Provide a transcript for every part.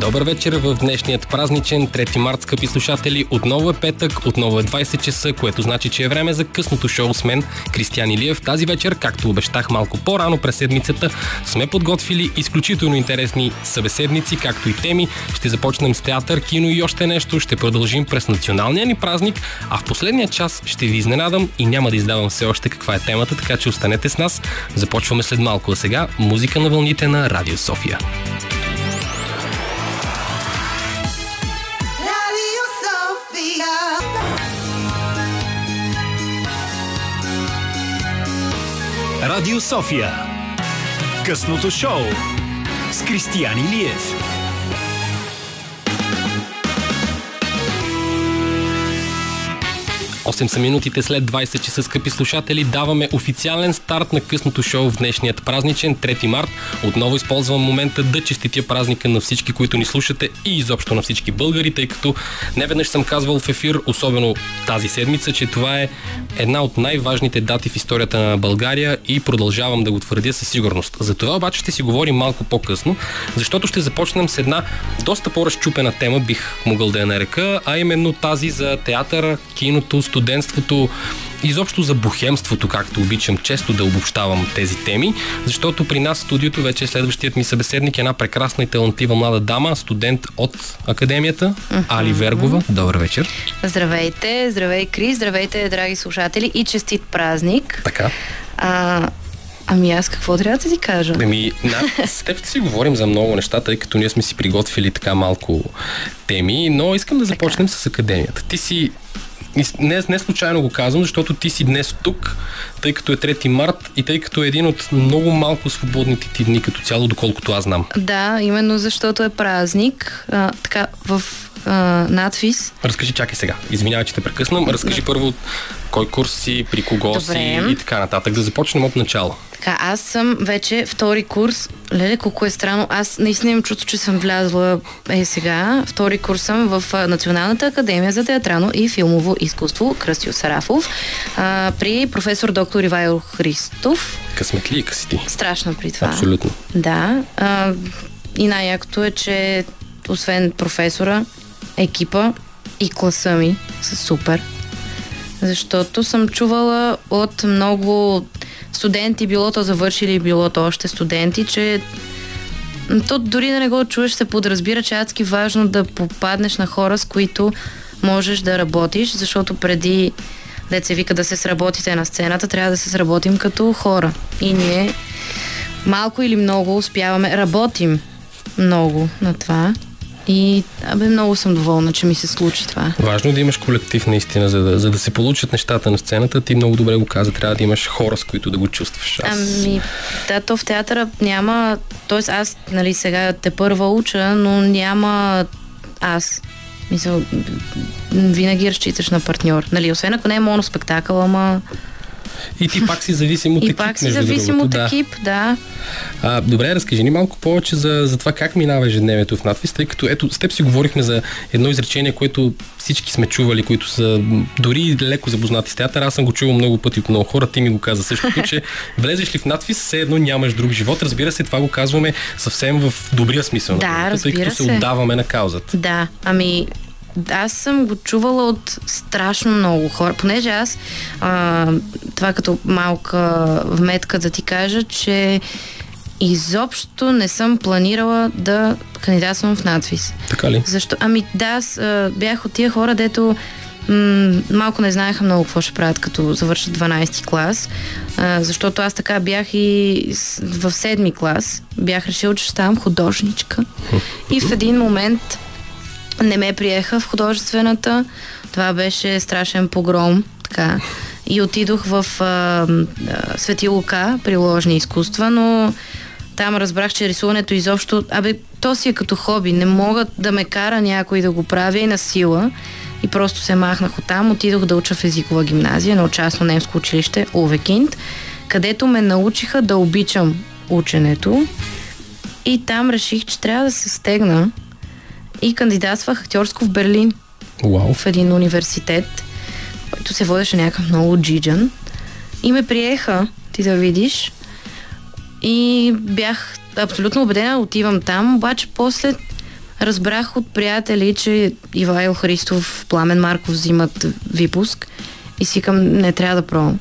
Добър вечер в днешният празничен 3 март, скъпи слушатели. Отново е петък, отново е 20 часа, което значи, че е време за късното шоу с мен, Кристиан Илиев. Тази вечер, както обещах малко по-рано през седмицата, сме подготвили изключително интересни събеседници, както и теми. Ще започнем с театър, кино и още нещо. Ще продължим през националния ни празник, а в последния час ще ви изненадам и няма да издавам все още каква е темата, така че останете с нас. Започваме след малко. А сега музика на вълните на Радио София. Радио София. Късното шоу с Кристиян Илиев. 8 са минутите след 20 часа, скъпи слушатели. Даваме официален старт на късното шоу в днешният празничен 3 март. Отново използвам момента да честитя празника на всички, които ни слушате и изобщо на всички българи, тъй като не веднъж съм казвал в ефир, особено тази седмица, че това е една от най-важните дати в историята на България и продължавам да го твърдя със сигурност. За това обаче ще си говорим малко по-късно, защото ще започнем с една доста по-разчупена тема, бих могъл да я нарека, а именно тази за театъра, киното, студентството, изобщо за бухемството, както обичам често да обобщавам тези теми, защото при нас в студиото вече е следващият ми събеседник, една прекрасна и талантлива млада дама, студент от академията, Али Вергова. Добър вечер. Здравейте, здравей Крис, здравейте, драги слушатели и честит празник. Така. А, ами аз какво трябва да ти кажа? Ами, на, с теб ще си говорим за много неща, тъй като ние сме си приготвили така малко теми, но искам да започнем с академията. Ти си не, не случайно го казвам, защото ти си днес тук, тъй като е 3 март и тъй като е един от много малко свободните ти дни като цяло, доколкото аз знам. Да, именно защото е празник. А, така, в а, надвис. Разкажи, чакай сега. Извинявай, че те прекъснам. Разкажи първо кой курс си, при кого Добре. си и така нататък. Да започнем от начало. Така, аз съм вече втори курс. Леле, колко е странно. Аз наистина имам чувство, че съм влязла е сега. Втори курс съм в Националната академия за театрално и филмово изкуство Кръстио Сарафов а, при професор доктор Ивайло Христов. Късметлийка си ти. Страшно при това. Абсолютно. Да. А, и най-якото е, че освен професора, екипа и класа ми са супер. Защото съм чувала от много студенти, било то завършили, било то още студенти, че то дори да не го чуеш, се подразбира, че е адски важно да попаднеш на хора, с които можеш да работиш, защото преди деца вика да се сработите на сцената, трябва да се сработим като хора. И ние малко или много успяваме, работим много на това. И абе, много съм доволна, че ми се случи това. Важно е да имаш колектив наистина, за да, за да се получат нещата на сцената. Ти много добре го каза, трябва да имаш хора, с които да го чувстваш. Аз... Ами, да, то в театъра няма... Тоест аз, нали, сега те първа уча, но няма аз. Мисъл, м, винаги разчиташ на партньор. Нали, освен ако не е моноспектакъл, ама... И ти пак си зависим от И екип, пак си зависим от екип, да. А, добре, разкажи ни малко повече за, за това как минава ежедневието в надвис, тъй като ето с теб си говорихме за едно изречение, което всички сме чували, които са дори леко запознати с театър. Аз съм го чувал много пъти от много хора, ти ми го каза същото, че влезеш ли в надвис, все едно нямаш друг живот. Разбира се, това го казваме съвсем в добрия смисъл. на Да, думата, тъй като се се. отдаваме на каузата. Да, ами аз съм го чувала от страшно много хора, понеже аз а, това като малка вметка да ти кажа, че изобщо не съм планирала да кандидатствам в надвис. Така ли? Защо? Ами да, аз а, бях от тия хора, дето м- малко не знаеха много какво ще правят, като завършат 12 клас, а, защото аз така бях и в 7 клас. Бях решила, че ще ставам художничка. И в един момент не ме приеха в художествената. Това беше страшен погром. Така. И отидох в а, а, Свети Лука, приложни изкуства, но там разбрах, че рисуването изобщо... Абе, то си е като хоби. Не мога да ме кара някой да го правя и на сила. И просто се махнах от там. Отидох да уча в езикова гимназия на частно немско училище Увекинд, където ме научиха да обичам ученето. И там реших, че трябва да се стегна и кандидатствах актьорско в Берлин Уау. в един университет, който се водеше някакъв много джиджан. И ме приеха, ти да видиш. И бях абсолютно убедена, отивам там, обаче после разбрах от приятели, че Ивайло Христов, Пламен Марков взимат випуск и си към не трябва да пробвам.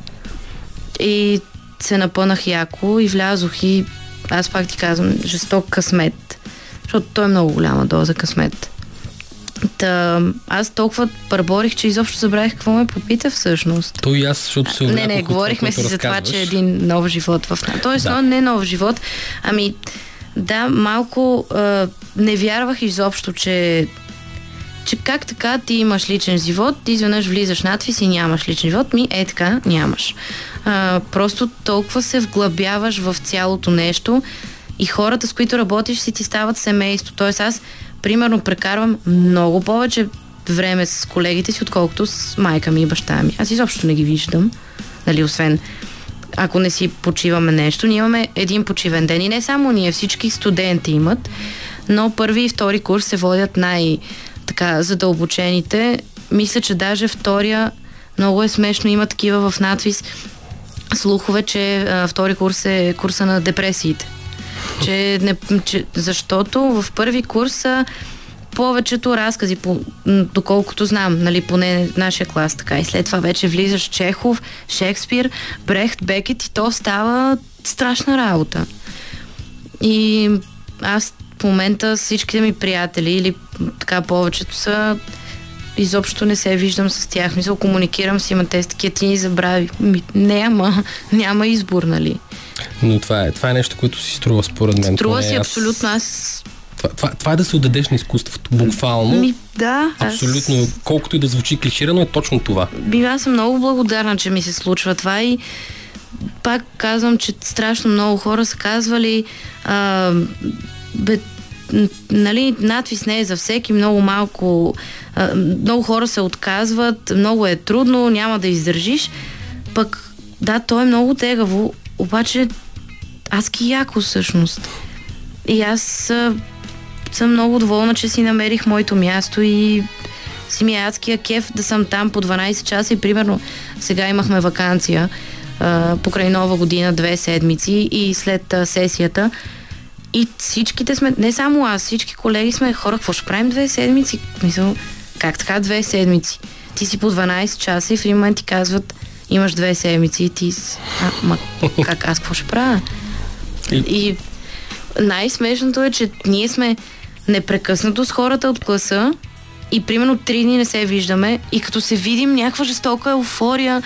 И се напънах яко и влязох и аз пак ти казвам, жесток късмет, защото той е много голяма доза късмет. Та, аз толкова пърборих, че изобщо забравих какво ме попита всъщност. То и аз, защото се Не, не, говорихме си за това, че е един нов живот в нас. Тоест, Да. да. не нов живот, ами да, малко а, не вярвах изобщо, че че как така ти имаш личен живот, ти изведнъж влизаш надвис и нямаш личен живот, ми е така, нямаш. А, просто толкова се вглъбяваш в цялото нещо и хората, с които работиш, си ти стават семейство. Тоест аз, примерно, прекарвам много повече време с колегите си, отколкото с майка ми и баща ми. Аз изобщо не ги виждам, нали, освен ако не си почиваме нещо. Ние имаме един почивен ден и не само ние, всички студенти имат, но първи и втори курс се водят най- така задълбочените. Мисля, че даже втория много е смешно, има такива в надвис слухове, че а, втори курс е курса на депресиите. Че, не, че, защото в първи курс повечето разкази, по, доколкото знам, нали, поне нашия клас така. И след това вече влизаш Чехов, Шекспир, Брехт, Бекет и то става страшна работа. И аз в момента всичките ми приятели или така повечето са изобщо не се виждам с тях. Мисля, комуникирам с има те такива ти ни забрави. Ми, няма, няма избор, нали? Но това е, това е нещо, което си струва според мен. Струва си аз- абсолютно. Аз Това, това, това е да се отдадеш на изкуството, буквално. ми, да, аз- Абсолютно, колкото и да звучи клиширано, е точно това. Би, аз съм много благодарна, че ми се случва това и пак казвам, че страшно много хора са казвали а, бе, нали, надвис не е за всеки, много малко, а, много хора се отказват, много е трудно, няма да издържиш. Пък, да, то е много тегаво, обаче аз ки яко всъщност. И аз съм много доволна, че си намерих моето място и си ми е адския кеф да съм там по 12 часа и примерно сега имахме вакансия а, покрай нова година, две седмици и след а, сесията и всичките сме, не само аз, всички колеги сме хора, какво ще правим две седмици? Мисъл, как така две седмици? Ти си по 12 часа и в един момент ти казват имаш две седмици и ти а, ма, как аз какво ще правя? И- И най-смешното е, че ние сме непрекъснато с хората от класа и примерно три дни не се виждаме и като се видим някаква жестока еуфория,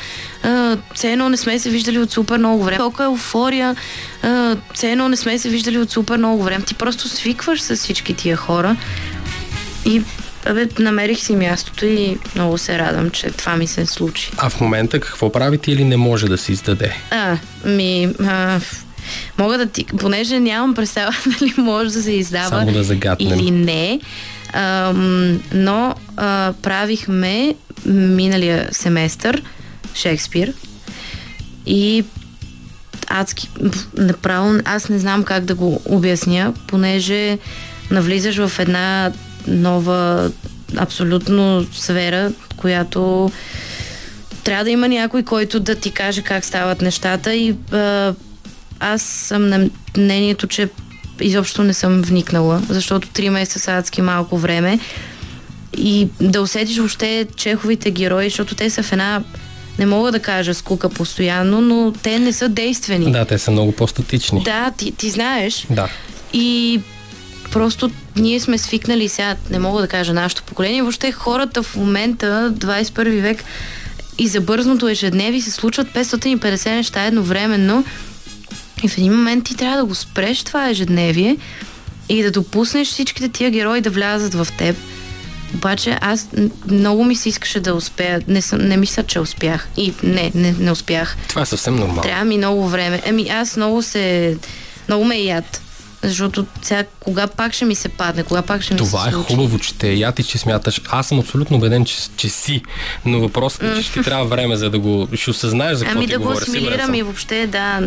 все едно не сме се виждали от супер много време. Жестока еуфория, все едно не сме се виждали от супер много време. Ти просто свикваш с всички тия хора и абе, намерих си мястото и много се радвам, че това ми се случи. А в момента какво правите или не може да се издаде? А, ми, а, мога да ти, понеже нямам представа дали може да се издава Само да загатнем. или не, ам, но а, правихме миналия семестър Шекспир и адски, направо, аз не знам как да го обясня, понеже навлизаш в една нова абсолютно сфера, която трябва да има някой, който да ти каже как стават нещата и а, аз съм на мнението, че изобщо не съм вникнала, защото три месеца са адски малко време и да усетиш въобще чеховите герои, защото те са в една не мога да кажа скука постоянно, но те не са действени. Да, те са много по-статични. Да, ти, ти знаеш. Да. И просто ние сме свикнали сега, не мога да кажа нашето поколение, въобще хората в момента, 21 век, и за бързното ежедневие се случват 550 неща едновременно и в един момент ти трябва да го спреш това ежедневие и да допуснеш всичките тия герои да влязат в теб. Обаче аз много ми се искаше да успея. Не, съм, не мисля, че успях. И не, не, не успях. Това е съвсем нормално. Трябва ми много време. Еми, аз много се... Много ме яд. Защото сега, кога пак ще ми се падне, кога пак ще ми Това се е случи. хубаво, че те яд и че смяташ. Аз съм абсолютно убеден, че, че си. Но въпросът е, че ще ти трябва време, за да го ще осъзнаеш за какво Ами ти да го говоря. Сигурен асимилирам съм. и въобще, да.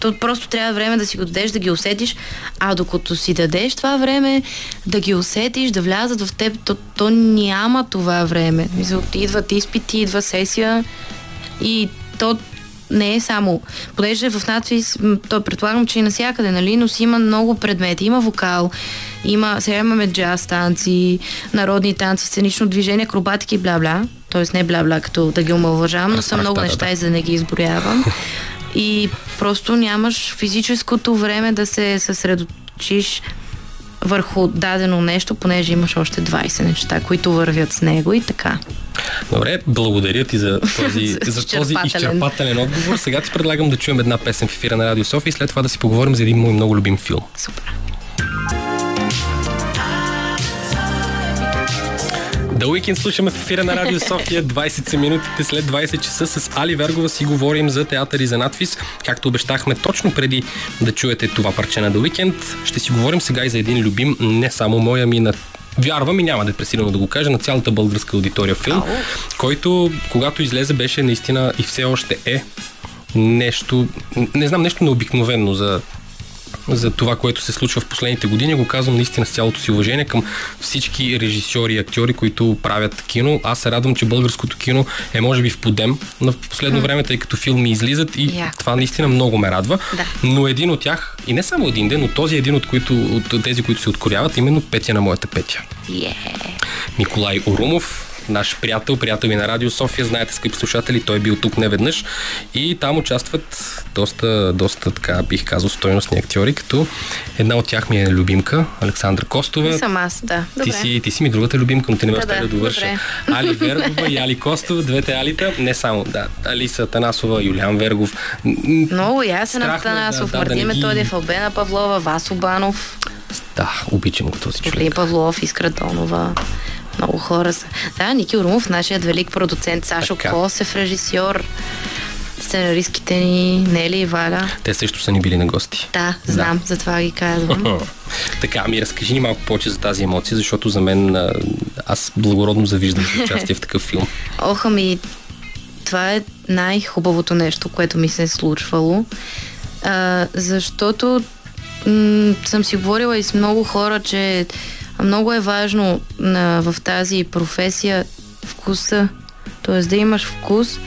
То просто трябва време да си го дадеш, да ги усетиш, а докато си дадеш това време, да ги усетиш, да влязат в теб, то, то няма това време. Идват изпити, идва сесия и то не е само, понеже в надпис, м, то предполагам, че и навсякъде, нали, но си има много предмети. Има вокал, има, сега имаме джаз танци, народни танци, сценично движение, акробатики и бла-бла. Тоест не бла-бла, като да ги омалважавам, но са много да, да, неща да. и за да не ги изброявам. И просто нямаш физическото време да се съсредоточиш върху дадено нещо, понеже имаш още 20 неща, които вървят с него и така. Добре, благодаря ти за този, За този изчерпателен отговор. Сега ти предлагам да чуем една песен в ефира на Радио София и след това да си поговорим за един мой много любим филм. Супер. The Weekend слушаме в ефира на Радио София. 20 са минутите след 20 часа с Али Вергова си говорим за театър и за надпис. Както обещахме точно преди да чуете това парче на The Weekend, ще си говорим сега и за един любим, не само моя, ми на Вярвам и няма да е пресилено да го кажа на цялата българска аудитория филм, който когато излезе беше наистина и все още е нещо, не знам, нещо необикновено за за това, което се случва в последните години. Го казвам наистина с цялото си уважение към всички режисьори и актьори, които правят кино. Аз се радвам, че българското кино е може би в подем на последно време, тъй като филми излизат и Яко. това наистина много ме радва. Да. Но един от тях, и не само един ден, но този един от, които, от тези, които се откоряват, е именно Петя на моята Петя. Yeah. Николай Орумов, наш приятел, приятел и на Радио София, знаете, скъпи слушатели, той е бил тук неведнъж и там участват доста, доста така, бих казал, стойностни актьори, като една от тях ми е любимка, Александра Костова. Не съм аз, да. Ти Добре. си, ти си ми другата любимка, но ти не ме Да, да, да, довърша. добре. Али Вергова и Али Костова, двете Алита, не само, да, Алиса Танасова, Юлиан Вергов. Много ясен Атанасов, да, да, да Мартин ги- Методиев, Албена Павлова, Васо Банов, Да, обичам го този човек. Павлов, Искра Донова. Много хора са. Да, Ники Урумов, нашият велик продуцент, Сашо Така. Косев, режисьор, сценаристките ни, Нели и Валя. Те също са ни били на гости. Да, знам, затова ги казвам. Така, ми разкажи ни малко повече за тази емоция, защото за мен аз благородно завиждам за участие в такъв филм. Оха ми, това е най-хубавото нещо, което ми се е случвало. А, защото м- съм си говорила и с много хора, че много е важно на, в тази професия вкуса. Т.е. да имаш вкус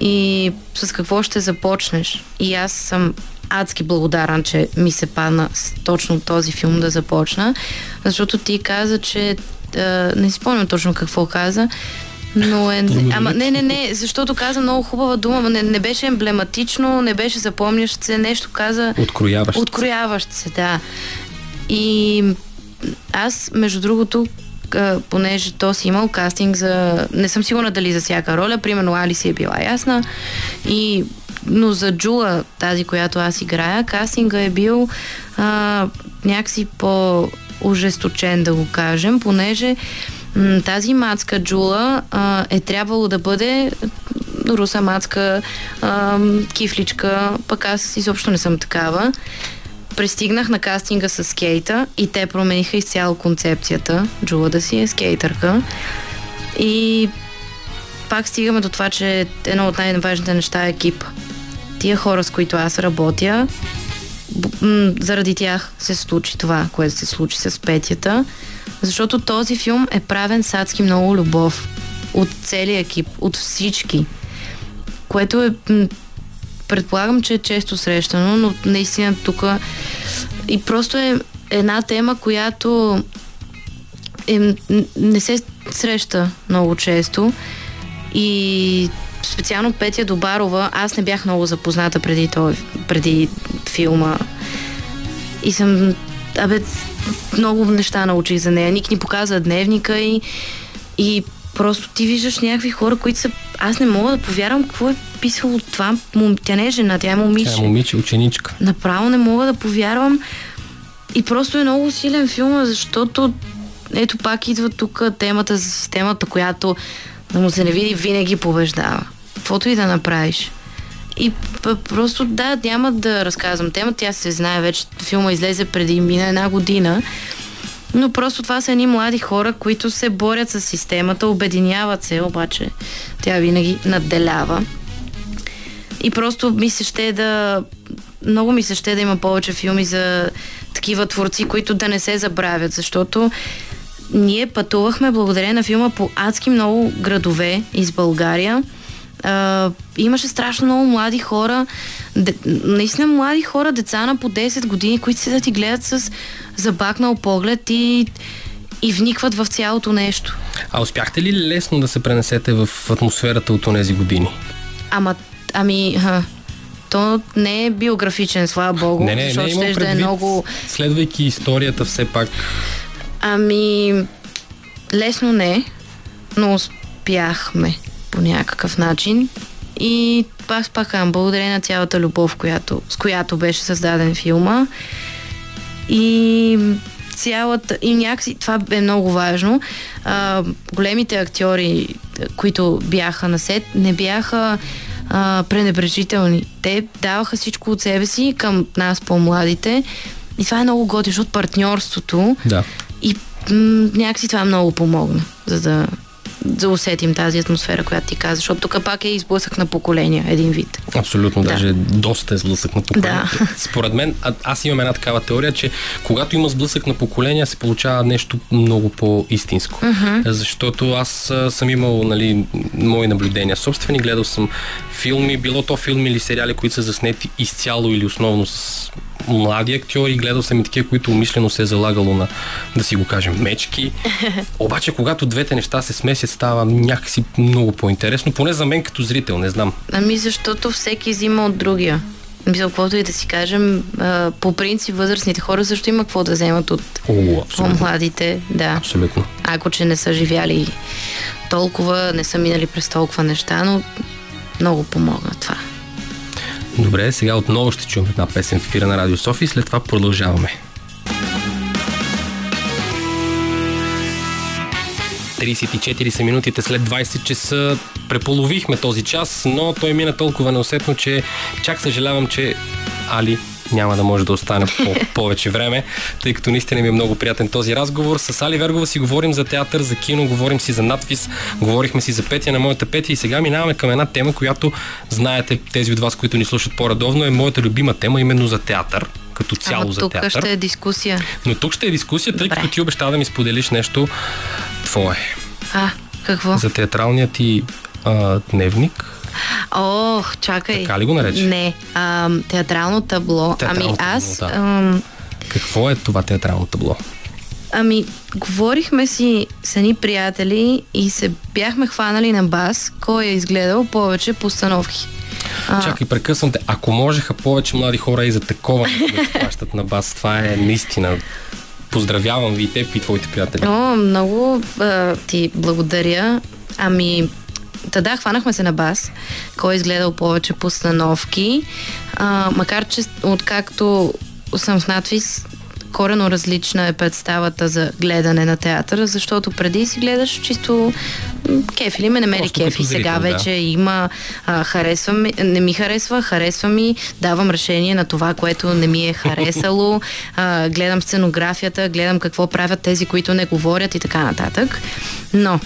и с какво ще започнеш. И аз съм адски благодарен, че ми се падна с точно този филм да започна, защото ти каза, че а, не си спомням точно какво каза, но е... Ама не, не, не, защото каза много хубава дума, ама не, не беше емблематично, не беше запомнящ се, нещо каза... Открояващ. Открояващ се, да. И аз, между другото, понеже то си имал кастинг за... Не съм сигурна дали за всяка роля, примерно Али си е била ясна. И, но за Джула, тази, която аз играя, кастинга е бил а, някакси по-ожесточен, да го кажем, понеже м, тази мацка Джула а, е трябвало да бъде руса мацка, а, кифличка, пък аз изобщо не съм такава. Пристигнах на кастинга с скейта и те промениха изцяло концепцията. Джула да си е скейтърка. И пак стигаме до това, че едно от най-важните неща е екипа. Тия хора, с които аз работя, заради тях се случи това, което се случи с Петята, защото този филм е правен с адски много любов от целия екип, от всички, което е предполагам, че е често срещано, но наистина тук и просто е една тема, която е, не се среща много често и специално Петя Добарова, аз не бях много запозната преди, той, преди филма и съм абе, много неща научих за нея. Ник ни показа дневника и, и просто ти виждаш някакви хора, които са... Аз не мога да повярвам какво е писало това. Мом... Тя не е жена, тя е момиче. Тя е момиче, ученичка. Направо не мога да повярвам. И просто е много силен филм, защото ето пак идва тук темата за системата, която да му се не види, винаги побеждава. Каквото и да направиш. И просто да, няма да разказвам темата, тя се знае вече, филма излезе преди мина една година, но просто това са едни млади хора, които се борят с системата, обединяват се, обаче тя винаги надделява. И просто ми се ще да... Много ми се ще да има повече филми за такива творци, които да не се забравят, защото ние пътувахме благодарение на филма по адски много градове из България, А, имаше страшно много млади хора, де, наистина млади хора, деца на по 10 години, които се да ти гледат с забакнал поглед и, и вникват в цялото нещо. А успяхте ли лесно да се пренесете в атмосферата от тези години? Ама, ами, ха, то не е биографичен, слава богу, Не, не, защото не ще да е много... следвайки историята все пак. Ами, лесно не, но успяхме по някакъв начин. И пак пак казвам, благодарение на цялата любов, която, с която беше създаден филма. И цялата... И някакси това е много важно. А, големите актьори, които бяха на сет, не бяха а, пренебрежителни. Те даваха всичко от себе си към нас, по-младите. И това е много готино, защото партньорството Да. и м- някакси това много помогна, за да, да усетим тази атмосфера, която ти каза, защото тук пак е изблъсък на поколения, един вид. Абсолютно, Да. даже доста е сблъсък на поколения. Да. Според мен, а, аз имам една такава теория, че когато има сблъсък на поколения, се получава нещо много по-истинско. Защото аз съм имал нали, мои наблюдения собствени, гледал съм филми, било то филми или сериали, които са заснети изцяло или основно с млади актьори, гледал съм и такива, които умишлено се е залагало на, да си го кажем, мечки. Обаче, когато двете неща се смесят, става някакси много по-интересно, поне за мен като зрител, не знам. Ами защото всеки взима от другия. Мисля, каквото и да си кажем, по принцип възрастните хора също има какво да вземат от О, по-младите. Да. Абсолютно. Ако че не са живяли толкова, не са минали през толкова неща, но много помогна това. Добре, сега отново ще чуем една песен в ефира на Радио София и след това продължаваме. 34 са минутите след 20 часа. Преполовихме този час, но той мина толкова неусетно, че чак съжалявам, че Али няма да може да остане по повече време, тъй като наистина ми е много приятен този разговор. С Али Вергова си говорим за театър, за кино, говорим си за надпис, говорихме си за петия на моята петия и сега минаваме към една тема, която знаете тези от вас, които ни слушат по-редовно, е моята любима тема именно за театър, като цяло Ама за тук театър. ще е дискусия. Но тук ще е дискусия, тъй Добре. като ти обеща да ми споделиш нещо твое. А, какво? За театралния ти а, дневник. Ох, чакай. Така ли го нарече? Не, а, театрално табло. Театрално ами табло, аз... да. ам, Какво е това театрално табло? Ами, говорихме си с едни приятели и се бяхме хванали на бас, кой е изгледал повече постановки. А, Чакай, прекъсвам те. Ако можеха повече млади хора и за такова да се плащат на бас, това е наистина. Поздравявам ви и теб и твоите приятели. О, много а, ти благодаря. Ами, Та да, хванахме се на бас. Кой е изгледал повече постановки. А, макар, че откакто съм в надвис, корено различна е представата за гледане на театър, защото преди си гледаш чисто м, кефи ли ме, ли Просто кефи. като зрител, Сега да. вече има, а, харесва ми, не ми харесва, харесва ми, давам решение на това, което не ми е харесало, а, гледам сценографията, гледам какво правят тези, които не говорят и така нататък. Но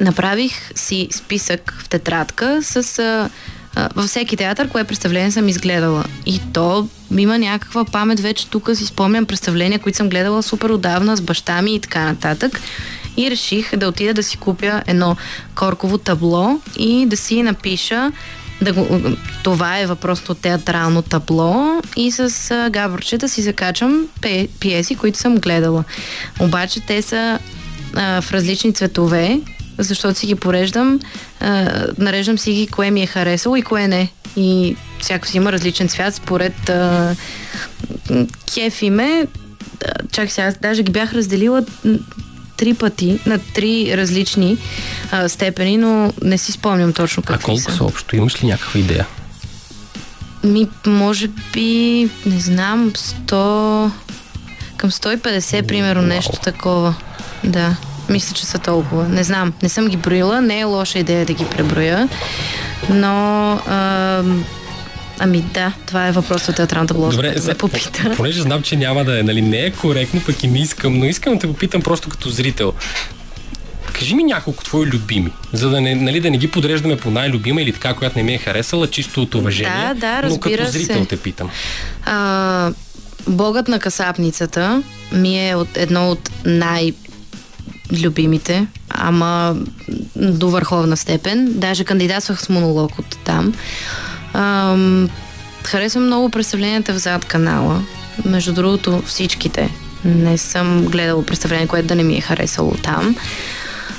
направих си списък в тетрадка с а, а, във всеки театър, кое представление съм изгледала. И то има някаква памет вече тук си спомням представления, които съм гледала супер отдавна с баща ми и така нататък. И реших да отида да си купя едно корково табло и да си напиша да го, това е въпросното театрално табло и с а, габърчета си закачам пе, пиеси, които съм гледала. Обаче те са а, в различни цветове, защото си ги пореждам, а, нареждам си ги кое ми е харесало и кое не. И всяко си има различен цвят според а, м, кефи ме. А, Чак сега, даже ги бях разделила три пъти на три различни а, степени, но не си спомням точно А какви колко са. са общо? Имаш ли някаква идея? Ми, може би, не знам, 100... Към 150, примерно, нещо такова. Да, мисля, че са толкова. Не знам, не съм ги броила, не е лоша идея да ги преброя, но... ам, Ами да, това е въпрос от театралната блост. Добре, Добре, за, попита. понеже знам, че няма да е, нали, не е коректно, пък и не искам, но искам да те попитам просто като зрител. Кажи ми няколко твои любими, за да не, нали, да не ги подреждаме по най-любима или така, която не ми е харесала, чисто от уважение. Да, да, но като разбира зрител се. те питам. А, Богът на касапницата ми е от едно от най- любимите, ама до върховна степен. Даже кандидатствах с монолог от там. Ам, харесвам много представленията в зад канала. Между другото, всичките. Не съм гледала представление, което да не ми е харесало там.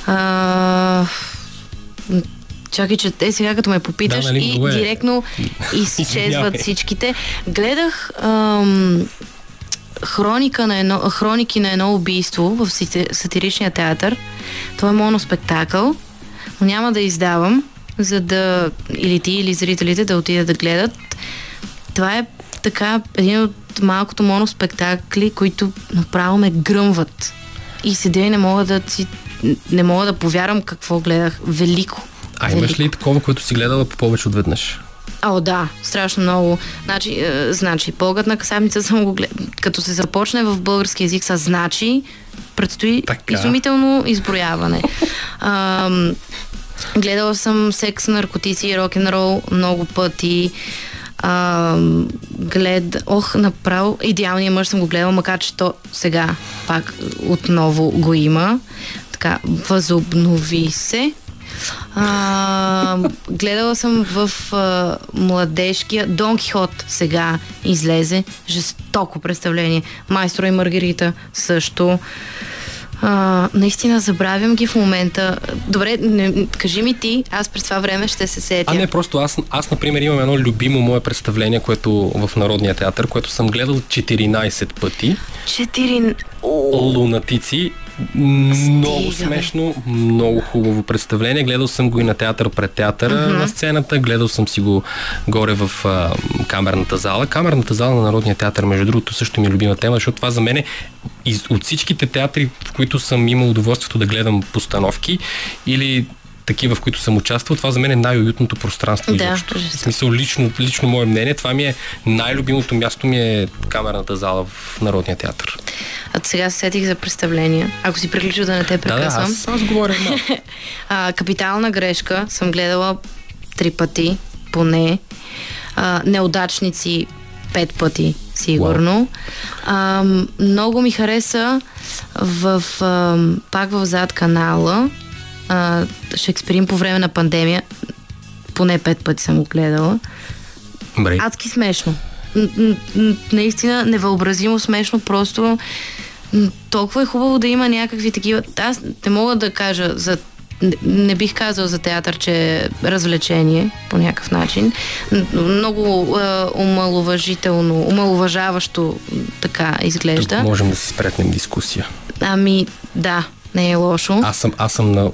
А, чакай, че те сега като ме попиташ Да, нали, и е. директно изчезват всичките. Гледах ам, хроника на едно, хроники на едно убийство в сати- сатиричния театър. Това е моноспектакъл, но няма да издавам, за да или ти, или зрителите да отидат да гледат. Това е така един от малкото моноспектакли, които направо ме гръмват. И седя и не мога да си не мога да повярвам какво гледах. Велико. А имаш Велико. ли такова, което си гледала по повече от веднъж? О, да, страшно много. Значи, е, значи на касабница съм го гледал. Като се започне в български язик с значи, предстои Така. изумително изброяване. Ам, гледала съм секс, наркотици и рок-н-рол много пъти. Ам, глед... Ох, направо идеалният мъж съм го гледала, макар че то сега пак отново го има. Така, възобнови се. А, гледала съм в а, младежкия Дон Кихот сега излезе. Жестоко представление. Майстро и Маргарита също. А, наистина забравям ги в момента. Добре, не, кажи ми ти, аз през това време ще се сетя. А не, просто аз, аз, например, имам едно любимо мое представление, което в Народния театър, което съм гледал 14 пъти. Четири... О, Лунатици. Много смешно, много хубаво представление. Гледал съм го и на театър пред театъра mm-hmm. на сцената. Гледал съм си го горе в а, камерната зала. Камерната зала на Народния театър, между другото, също ми е любима тема, защото това за мен е из, от всичките театри, в които съм имал удоволствието да гледам постановки или такива, в които съм участвал, това за мен е най-уютното пространство Да, изобщо. В смисъл, лично, лично мое мнение, това ми е най-любимото място ми е камерната зала в Народния театър. а сега се сетих за представления. Ако си приключил да не те Да, да, прекъсвам. аз, аз говоря малко. А, капитална грешка съм гледала три пъти, поне. А, неудачници пет пъти, сигурно. А, много ми хареса в, а, пак в зад канала а, Шекспирин по време на пандемия. Поне пет пъти съм го гледала. Добре. Адски смешно. Наистина невъобразимо смешно, просто толкова е хубаво да има някакви такива. Аз не мога да кажа за. не- бих казал за театър, че е развлечение по някакъв начин. Много е, омалуважително, омалуважаващо така Тук изглежда. можем да си спретнем дискусия. Ами, да, не е лошо. Аз съм, аз съм на...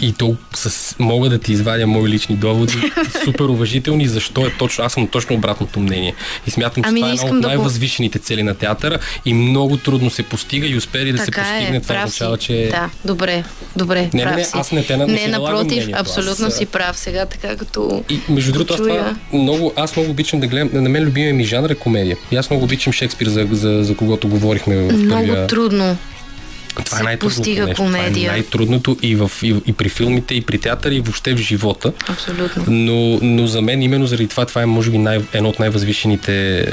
И то с, мога да ти извадя мои лични доводи, супер уважителни, защо е точно, аз съм точно обратното мнение. И смятам, че Ами, това не е искам от най-възвишените цели на театъра и много трудно се постига и успели да се Така постигне, е, това означава, че... Да, добре, добре, Не, не, прав не, си. аз не те не Не, напротив, мнението, аз, абсолютно а, си прав сега, така като... И между другото, аз това много, аз много обичам да гледам. На мен любимия ми жанр е комедия. И аз много обичам Шекспир, за, за, за когото говорихме в Много първия... трудно. Това е най-трудното нещо. Това е комедия. най-трудното и, в, и, и при филмите, и при театъра, и въобще в живота. Абсолютно. Но, но за мен именно заради това, това е може би най, едно от най-възвишените е,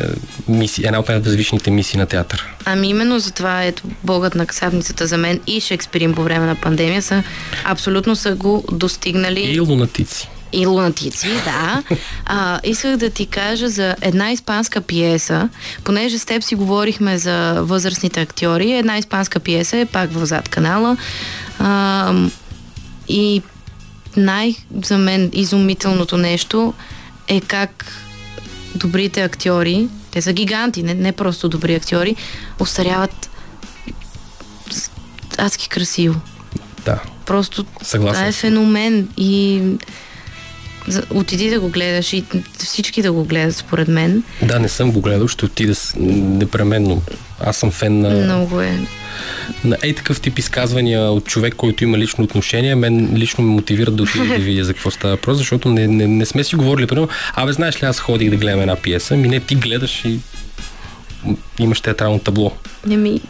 мисии, една от най-възвишените мисии на театър. Ами именно за това ето Богът на касабницата за мен и Шекспирин по време на пандемия са абсолютно са го достигнали И лунатици. И лунатици, да. А, исках да ти кажа за една испанска пиеса, понеже с теб си говорихме за възрастните актьори, една испанска пиеса е пак в зад канала. А, и най- за мен изумителното нещо е как добрите актьори, те са гиганти, не, не просто добри актьори, остаряват с- адски красиво. Да. Просто Съгласен това е феномен и отиди да го гледаш и всички да го гледат според мен. Да, не съм го гледал, ще отида с, непременно. Аз съм фен на, Много е. на ей такъв тип изказвания от човек, който има лично отношение. Мен лично ме мотивира да отида да видя за какво става въпрос, защото не, не, не сме си говорили. Примерно, абе, знаеш ли, аз ходих да гледам една пиеса, ми не ти гледаш и имаш театрално табло. Не ми...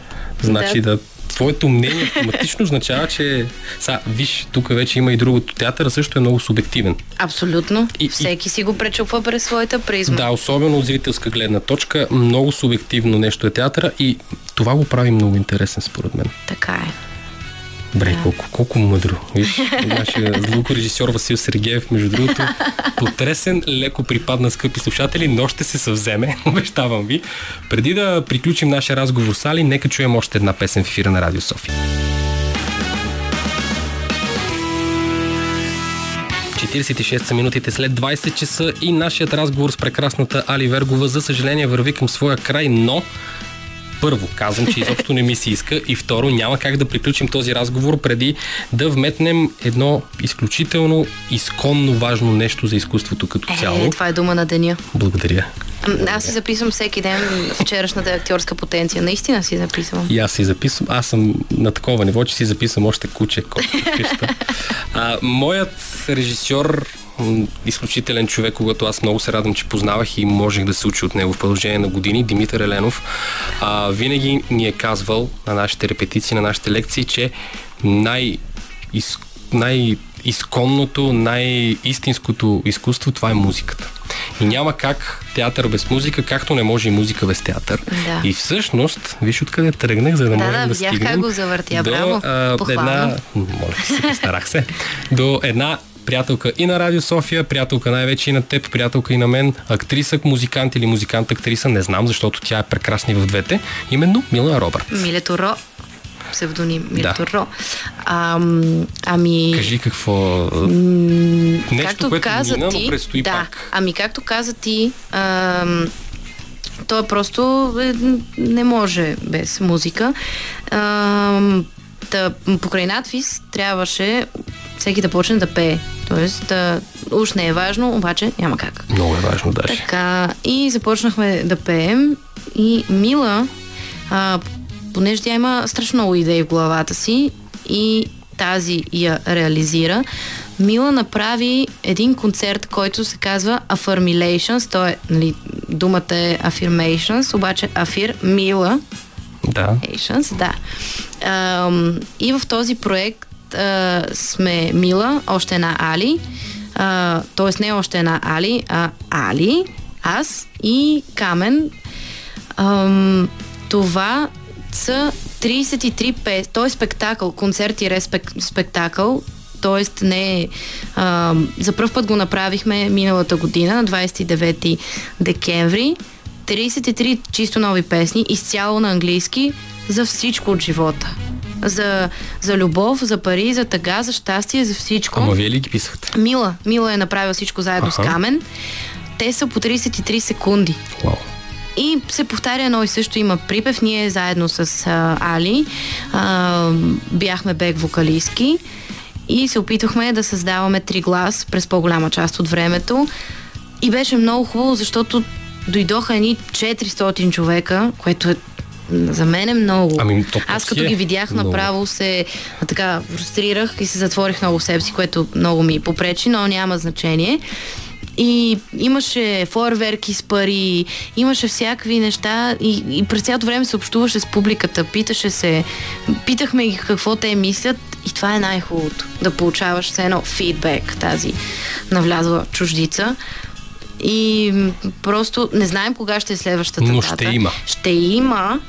Значи да, твоето мнение автоматично означава, че са, виж, тук вече има и другото. Театъра също е много субективен. Абсолютно. И- и- Всеки си го пречупва през своята призма. Да, особено от зрителска гледна точка, много субективно нещо е театъра и това го прави много интересен според мен. Така е. Бре, колко, колко мъдро. Виж, нашия звукорежисьор Васил Сергеев, между другото, потресен, леко припадна, скъпи слушатели, но ще се съвземе, обещавам ви. Преди да приключим нашия разговор с Али, нека чуем още една песен в ефира на Радио София. 46 са минутите след 20 часа и нашият разговор с прекрасната Али Вергова, за съжаление, върви към своя край, но първо, казвам, че изобщо не ми се иска и второ, няма как да приключим този разговор преди да вметнем едно изключително изконно важно нещо за изкуството като цяло. Е, това е дума на деня. Благодаря. Аз си записвам всеки ден вчерашната актьорска потенция. Наистина си записвам. И аз си записвам. Аз съм на такова ниво, че си записвам още куче, който къща. А, моят режисьор, изключителен човек, когато аз много се радвам, че познавах и можех да се учи от него в продължение на години, Димитър Еленов, а, винаги ни е казвал на нашите репетиции, на нашите лекции, че най- из, най-изконното, най-истинското изкуство, това е музиката. И няма как театър без музика, както не може и музика без театър. Да. И всъщност, виж откъде тръгнах, за да, Да, можем да, да стигнем как го завъртя. до Браво. а, една, моля, се постарах се, до една приятелка и на Радио София, приятелка най-вече и на теб, приятелка и на мен, актриса, музикант или музикант-актриса, не знам, защото тя е прекрасна и в двете, именно Мила Робърт. Милето Ро. Псевдоним Милето Ро. Ам, ами... Кажи какво... Нещо, както което каза мина, ти, но предстои да, пак. ами както каза ти, ам, то е просто е, не може без музика. Ам, та, покрай надвис трябваше всеки да почне да пее. Тоест, да, уж не е важно, обаче няма как. Много е важно, даже. Така, и започнахме да пеем и Мила, а, понеже тя има страшно много идеи в главата си и тази я реализира, Мила направи един концерт, който се казва Affirmations, то е, нали, думата е Affirmations, обаче Афир Мила Да. Asians, да. Ам, и в този проект а, сме Мила, още една Али, а, т.е. не още една Али, а Али, аз и Камен. Ам, това са 33 пес, т.е. спектакъл, концерт и респек, спектакъл, т.е. не е... а, За първ път го направихме миналата година, на 29 декември. 33 чисто нови песни, изцяло на английски, за всичко от живота. За, за любов, за пари, за тъга, за щастие, за всичко. Ама вие ли ги писахте? Мила, Мила е направила всичко заедно Аха. с Камен. Те са по 33 секунди. Вау. И се повтаря едно и също. Има припев. Ние заедно с а, Али а, бяхме бек вокалистки и се опитвахме да създаваме три глас през по-голяма част от времето. И беше много хубаво, защото дойдоха едни 400 човека, което е за мен е много. Ами, то Аз като е ги видях много. направо се така фрустрирах и се затворих много в себе си, което много ми попречи, но няма значение. И имаше фойерверки с пари, имаше всякакви неща и, и през цялото време се общуваше с публиката, питаше се, питахме ги какво те мислят и това е най-хубавото. Да получаваш все едно фидбек, тази навлязла чуждица. И просто не знаем кога ще е следващата Но дата. ще има. Ще има.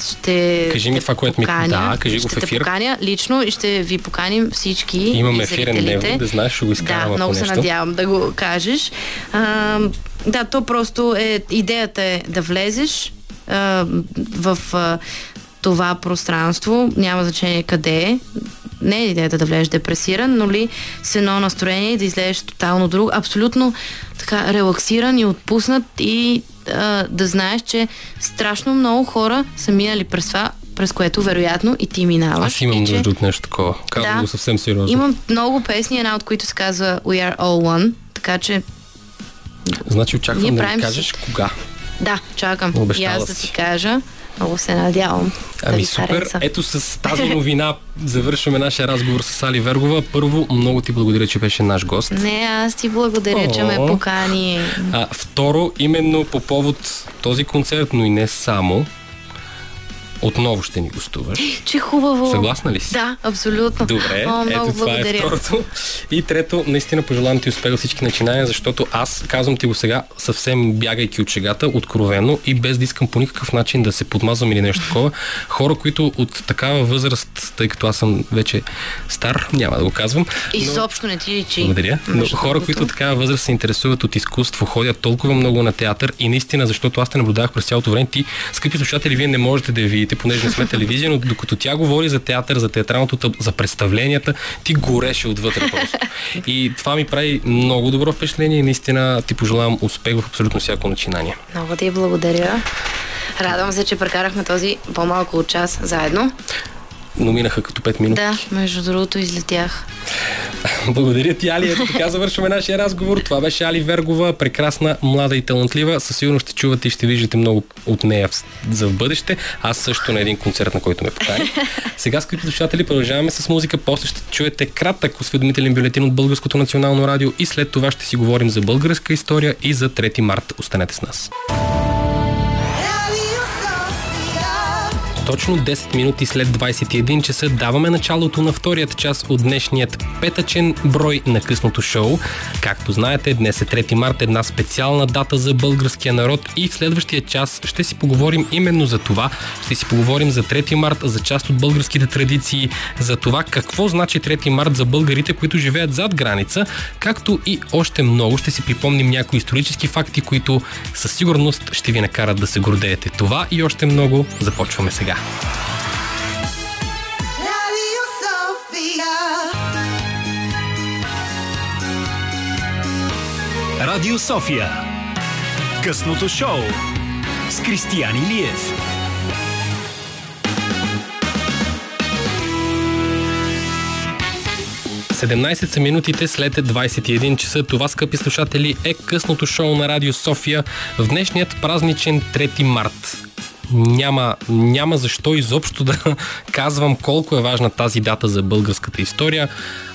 Ще Кажи ми това, което ми- поканя, да, кажи го ще в ефир. поканя лично и ще ви поканим всички. Имаме ефирен дневник, да знаеш, ще го изкараме Да, много се надявам да го кажеш. А, да, то просто е, идеята е да влезеш а, в а, това пространство, няма значение къде е. Не е идеята да влезеш депресиран, но ли с едно настроение и да излезеш тотално друго. Абсолютно така релаксиран и отпуснат и а, да знаеш, че страшно много хора са минали през това, през което вероятно и ти минаваш. Аз имам и, че- нужда от нещо такова. Казвам го съвсем сериозно. Имам много песни, една от които се казва We are all one, така че Значи очаквам Ние да ми кажеш кога. да, чакам. Обещала и аз да ти кажа. Много се надявам. да Ами ви супер, хареса. ето с тази новина завършваме нашия разговор с Али Вергова. Първо, много ти благодаря, че беше наш гост. Не, аз ти благодаря, че ме О. покани. А, второ, именно по повод този концерт, но и не само, отново ще ни гостуваш. Че хубаво. Съгласна ли си? Да, абсолютно. Добре, О, много ето това благодаря. е второто. И трето, наистина пожелавам ти успех във всички начинания, защото аз казвам ти го сега съвсем бягайки от шегата, откровено и без да искам по никакъв начин да се подмазвам или нещо такова. Хора, които от такава възраст, тъй като аз съм вече стар, няма да го казвам. но- Изобщо не ти личи. благодаря. Но хора, които от такава възраст се интересуват от изкуство, ходят толкова много на театър и наистина, защото аз те наблюдавах през цялото време, ти, скъпи слушатели, вие не можете да я видите, понеже не сме телевизия, но докато тя говори за театър, за театралното, за представленията, ти гореше отвътре просто. И това ми прави много добро впечатление и наистина ти пожелавам успех в абсолютно всяко начинание. Много ти благодаря. Радвам се, че прекарахме този по-малко от час заедно. Но минаха като 5 минути. Да, между другото излетях. Благодаря ти, Али. Ето така завършваме нашия разговор. Това беше Али Вергова, прекрасна, млада и талантлива. Със сигурност ще чувате и ще виждате много от нея за в бъдеще. Аз също на един концерт, на който ме покани. Сега, скъпи слушатели, продължаваме с музика. После ще чуете кратък осведомителен бюлетин от Българското национално радио и след това ще си говорим за българска история и за 3 март. Останете с нас. Точно 10 минути след 21 часа даваме началото на вторият час от днешният петъчен брой на късното шоу. Както знаете, днес е 3 марта, една специална дата за българския народ и в следващия час ще си поговорим именно за това. Ще си поговорим за 3 марта, за част от българските традиции, за това какво значи 3 март за българите, които живеят зад граница, както и още много. Ще си припомним някои исторически факти, които със сигурност ще ви накарат да се гордеете. Това и още много започваме сега. Радио София. Късното шоу с Кристиян Илиев. 17 са минутите след 21 часа. Това, скъпи слушатели, е късното шоу на Радио София в днешният празничен 3 март. Няма, няма защо изобщо да казвам колко е важна тази дата за българската история.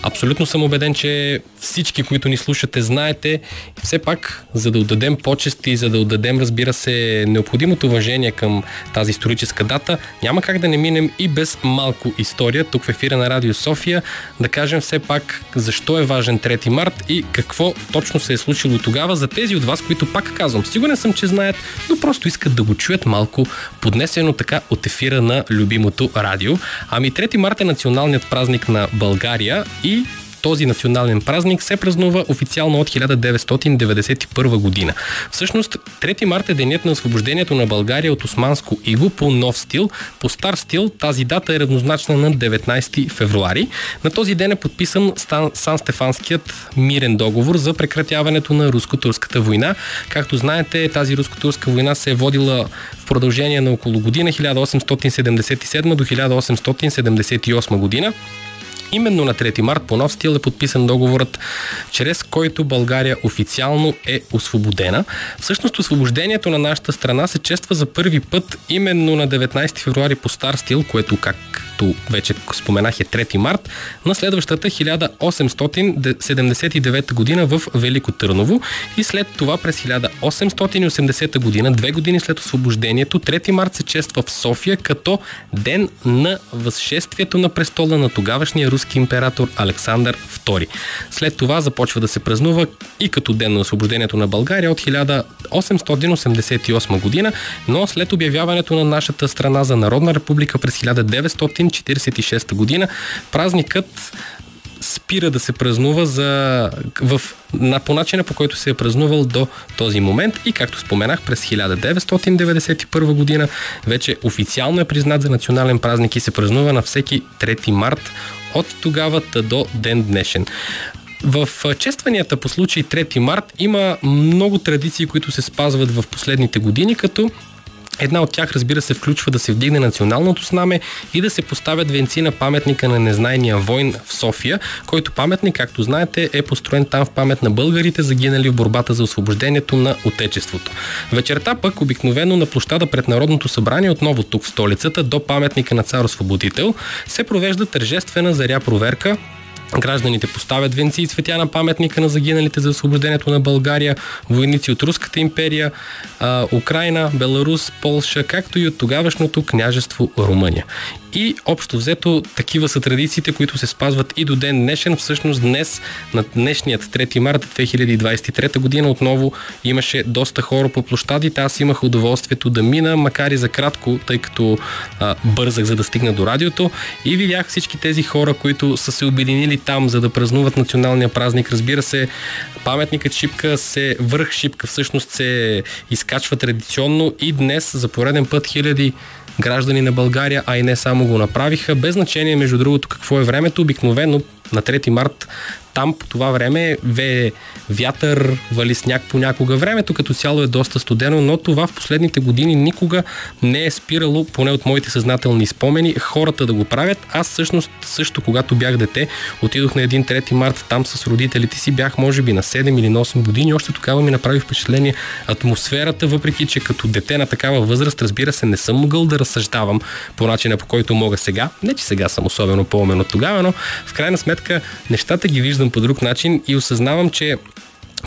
Абсолютно съм убеден, че всички, които ни слушате, знаете. Все пак, за да отдадем почести, за да отдадем, разбира се, необходимото уважение към тази историческа дата, няма как да не минем и без малко история тук в ефира на Радио София. Да кажем все пак защо е важен 3 март и какво точно се е случило тогава за тези от вас, които пак казвам, сигурен съм, че знаят, но просто искат да го чуят малко поднесено така от ефира на любимото радио. Ами 3 март е националният празник на България и този национален празник се празнува официално от 1991 година. Всъщност, 3 марта е денят на освобождението на България от османско иго по нов стил. По стар стил тази дата е равнозначна на 19 февруари. На този ден е подписан Сан-Стефанският мирен договор за прекратяването на руско-турската война. Както знаете, тази руско-турска война се е водила в продължение на около година 1877 до 1878 година. Именно на 3 март по нов стил е подписан договорът, чрез който България официално е освободена. Всъщност освобождението на нашата страна се чества за първи път именно на 19 февруари по стар стил, което както вече споменах е 3 март, на следващата 1879 година в Велико Търново и след това през 1880 година, две години след освобождението, 3 март се чества в София като ден на възшествието на престола на тогавашния руски император Александър II. След това започва да се празнува и като ден на освобождението на България от 1888 година, но след обявяването на нашата страна за Народна република през 1946 година, празникът спира да се празнува за, в, на, по начина по който се е празнувал до този момент и както споменах през 1991 година вече официално е признат за национален празник и се празнува на всеки 3 март от тогава до ден днешен. В честванията по случай 3 март има много традиции, които се спазват в последните години, като Една от тях, разбира се, включва да се вдигне националното знаме и да се поставят венци на паметника на незнайния войн в София, който паметник, както знаете, е построен там в памет на българите, загинали в борбата за освобождението на Отечеството. Вечерта пък обикновено на площада пред Народното събрание, отново тук в столицата, до паметника на цар Освободител, се провежда тържествена заря проверка Гражданите поставят венци и цветя на паметника на загиналите за освобождението на България, войници от Руската империя, Украина, Беларус, Полша, както и от тогавашното княжество Румъния. И общо взето такива са традициите, които се спазват и до ден днешен. Всъщност днес, на днешният 3 марта 2023 година, отново имаше доста хора по площадите. Аз имах удоволствието да мина, макар и за кратко, тъй като а, бързах за да стигна до радиото и видях всички тези хора, които са се обединили там, за да празнуват националния празник. Разбира се, паметникът Шипка се, върх Шипка всъщност се изкачва традиционно и днес за пореден път хиляди граждани на България, а и не само го направиха. Без значение, между другото, какво е времето. Обикновено на 3 март там по това време вее вятър, вали сняг понякога. Времето като цяло е доста студено, но това в последните години никога не е спирало, поне от моите съзнателни спомени, хората да го правят. Аз всъщност също, когато бях дете, отидох на един 3 март там с родителите си, бях може би на 7 или на 8 години. Още тогава ми направи впечатление атмосферата, въпреки че като дете на такава възраст, разбира се, не съм могъл да разсъждавам по начина по който мога сега. Не, че сега съм особено по-умен от тогава, но в крайна сметка нещата ги виждам по друг начин и осъзнавам, че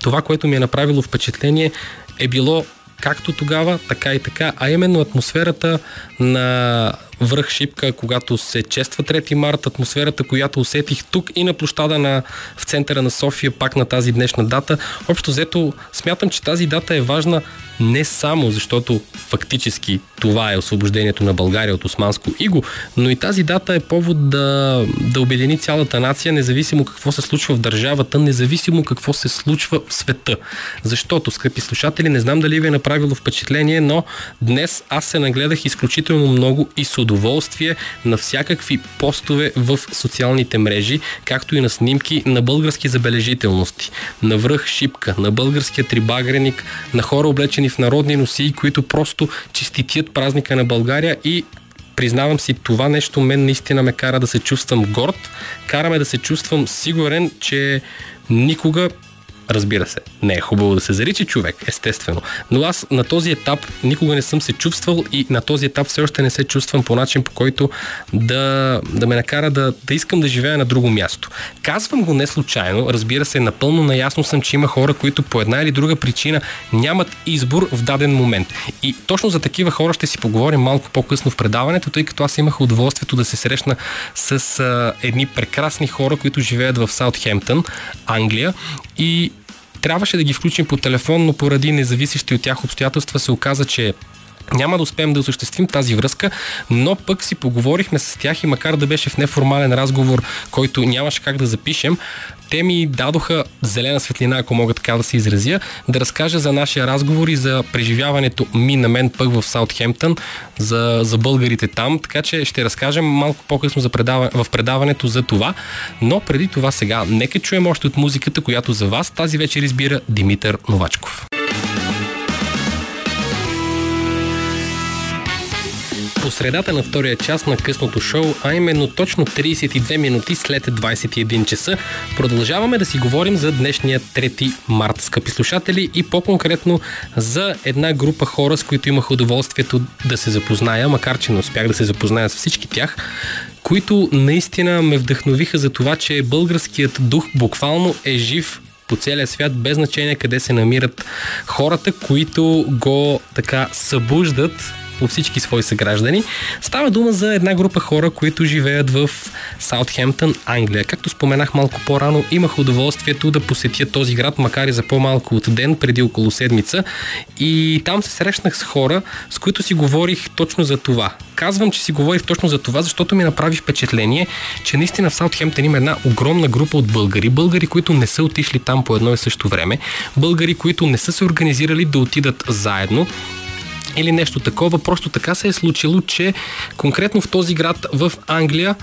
това, което ми е направило впечатление, е било както тогава, така и така, а именно атмосферата на връх Шипка, когато се чества 3 март, атмосферата, която усетих тук и на площада на, в центъра на София, пак на тази днешна дата. Общо взето, смятам, че тази дата е важна не само защото фактически това е освобождението на България от османско иго, но и тази дата е повод да, да обедини цялата нация, независимо какво се случва в държавата, независимо какво се случва в света. Защото, скъпи слушатели, не знам дали ви е направило впечатление, но днес аз се нагледах изключително много и с удоволствие на всякакви постове в социалните мрежи, както и на снимки на български забележителности, на връх Шипка, на българския трибагреник, на хора облечени в народни носии, които просто честитят празника на България и признавам си, това нещо мен наистина ме кара да се чувствам горд, караме да се чувствам сигурен, че никога Разбира се, не е хубаво да се зарича човек, естествено. Но аз на този етап никога не съм се чувствал и на този етап все още не се чувствам по начин, по който да, да ме накара да, да искам да живея на друго място. Казвам го не случайно, разбира се, напълно наясно съм, че има хора, които по една или друга причина нямат избор в даден момент. И точно за такива хора ще си поговорим малко по-късно в предаването, тъй като аз имах удоволствието да се срещна с а, едни прекрасни хора, които живеят в Саутхемптън, Англия и Трябваше да ги включим по телефон, но поради независещи от тях обстоятелства се оказа, че няма да успеем да осъществим тази връзка, но пък си поговорихме с тях и макар да беше в неформален разговор, който нямаше как да запишем, те ми дадоха зелена светлина, ако мога така да се изразя, да разкажа за нашия разговор и за преживяването ми на мен пък в Саутхемптън, за, за българите там, така че ще разкажем малко по-късно за предава, в предаването за това, но преди това сега, нека чуем още от музиката, която за вас тази вечер избира Димитър Новачков. По средата на втория час на късното шоу, а именно точно 32 минути след 21 часа, продължаваме да си говорим за днешния 3 март, скъпи слушатели, и по-конкретно за една група хора, с които имах удоволствието да се запозная, макар че не успях да се запозная с всички тях, които наистина ме вдъхновиха за това, че българският дух буквално е жив по целия свят, без значение къде се намират хората, които го така събуждат от всички свои съграждани. Става дума за една група хора, които живеят в Саутхемптън, Англия. Както споменах малко по-рано, имах удоволствието да посетя този град, макар и за по-малко от ден, преди около седмица. И там се срещнах с хора, с които си говорих точно за това. Казвам, че си говорих точно за това, защото ми направи впечатление, че наистина в Саутхемптън има една огромна група от българи. Българи, които не са отишли там по едно и също време. Българи, които не са се организирали да отидат заедно или нещо такова. Просто така се е случило, че конкретно в този град в Англия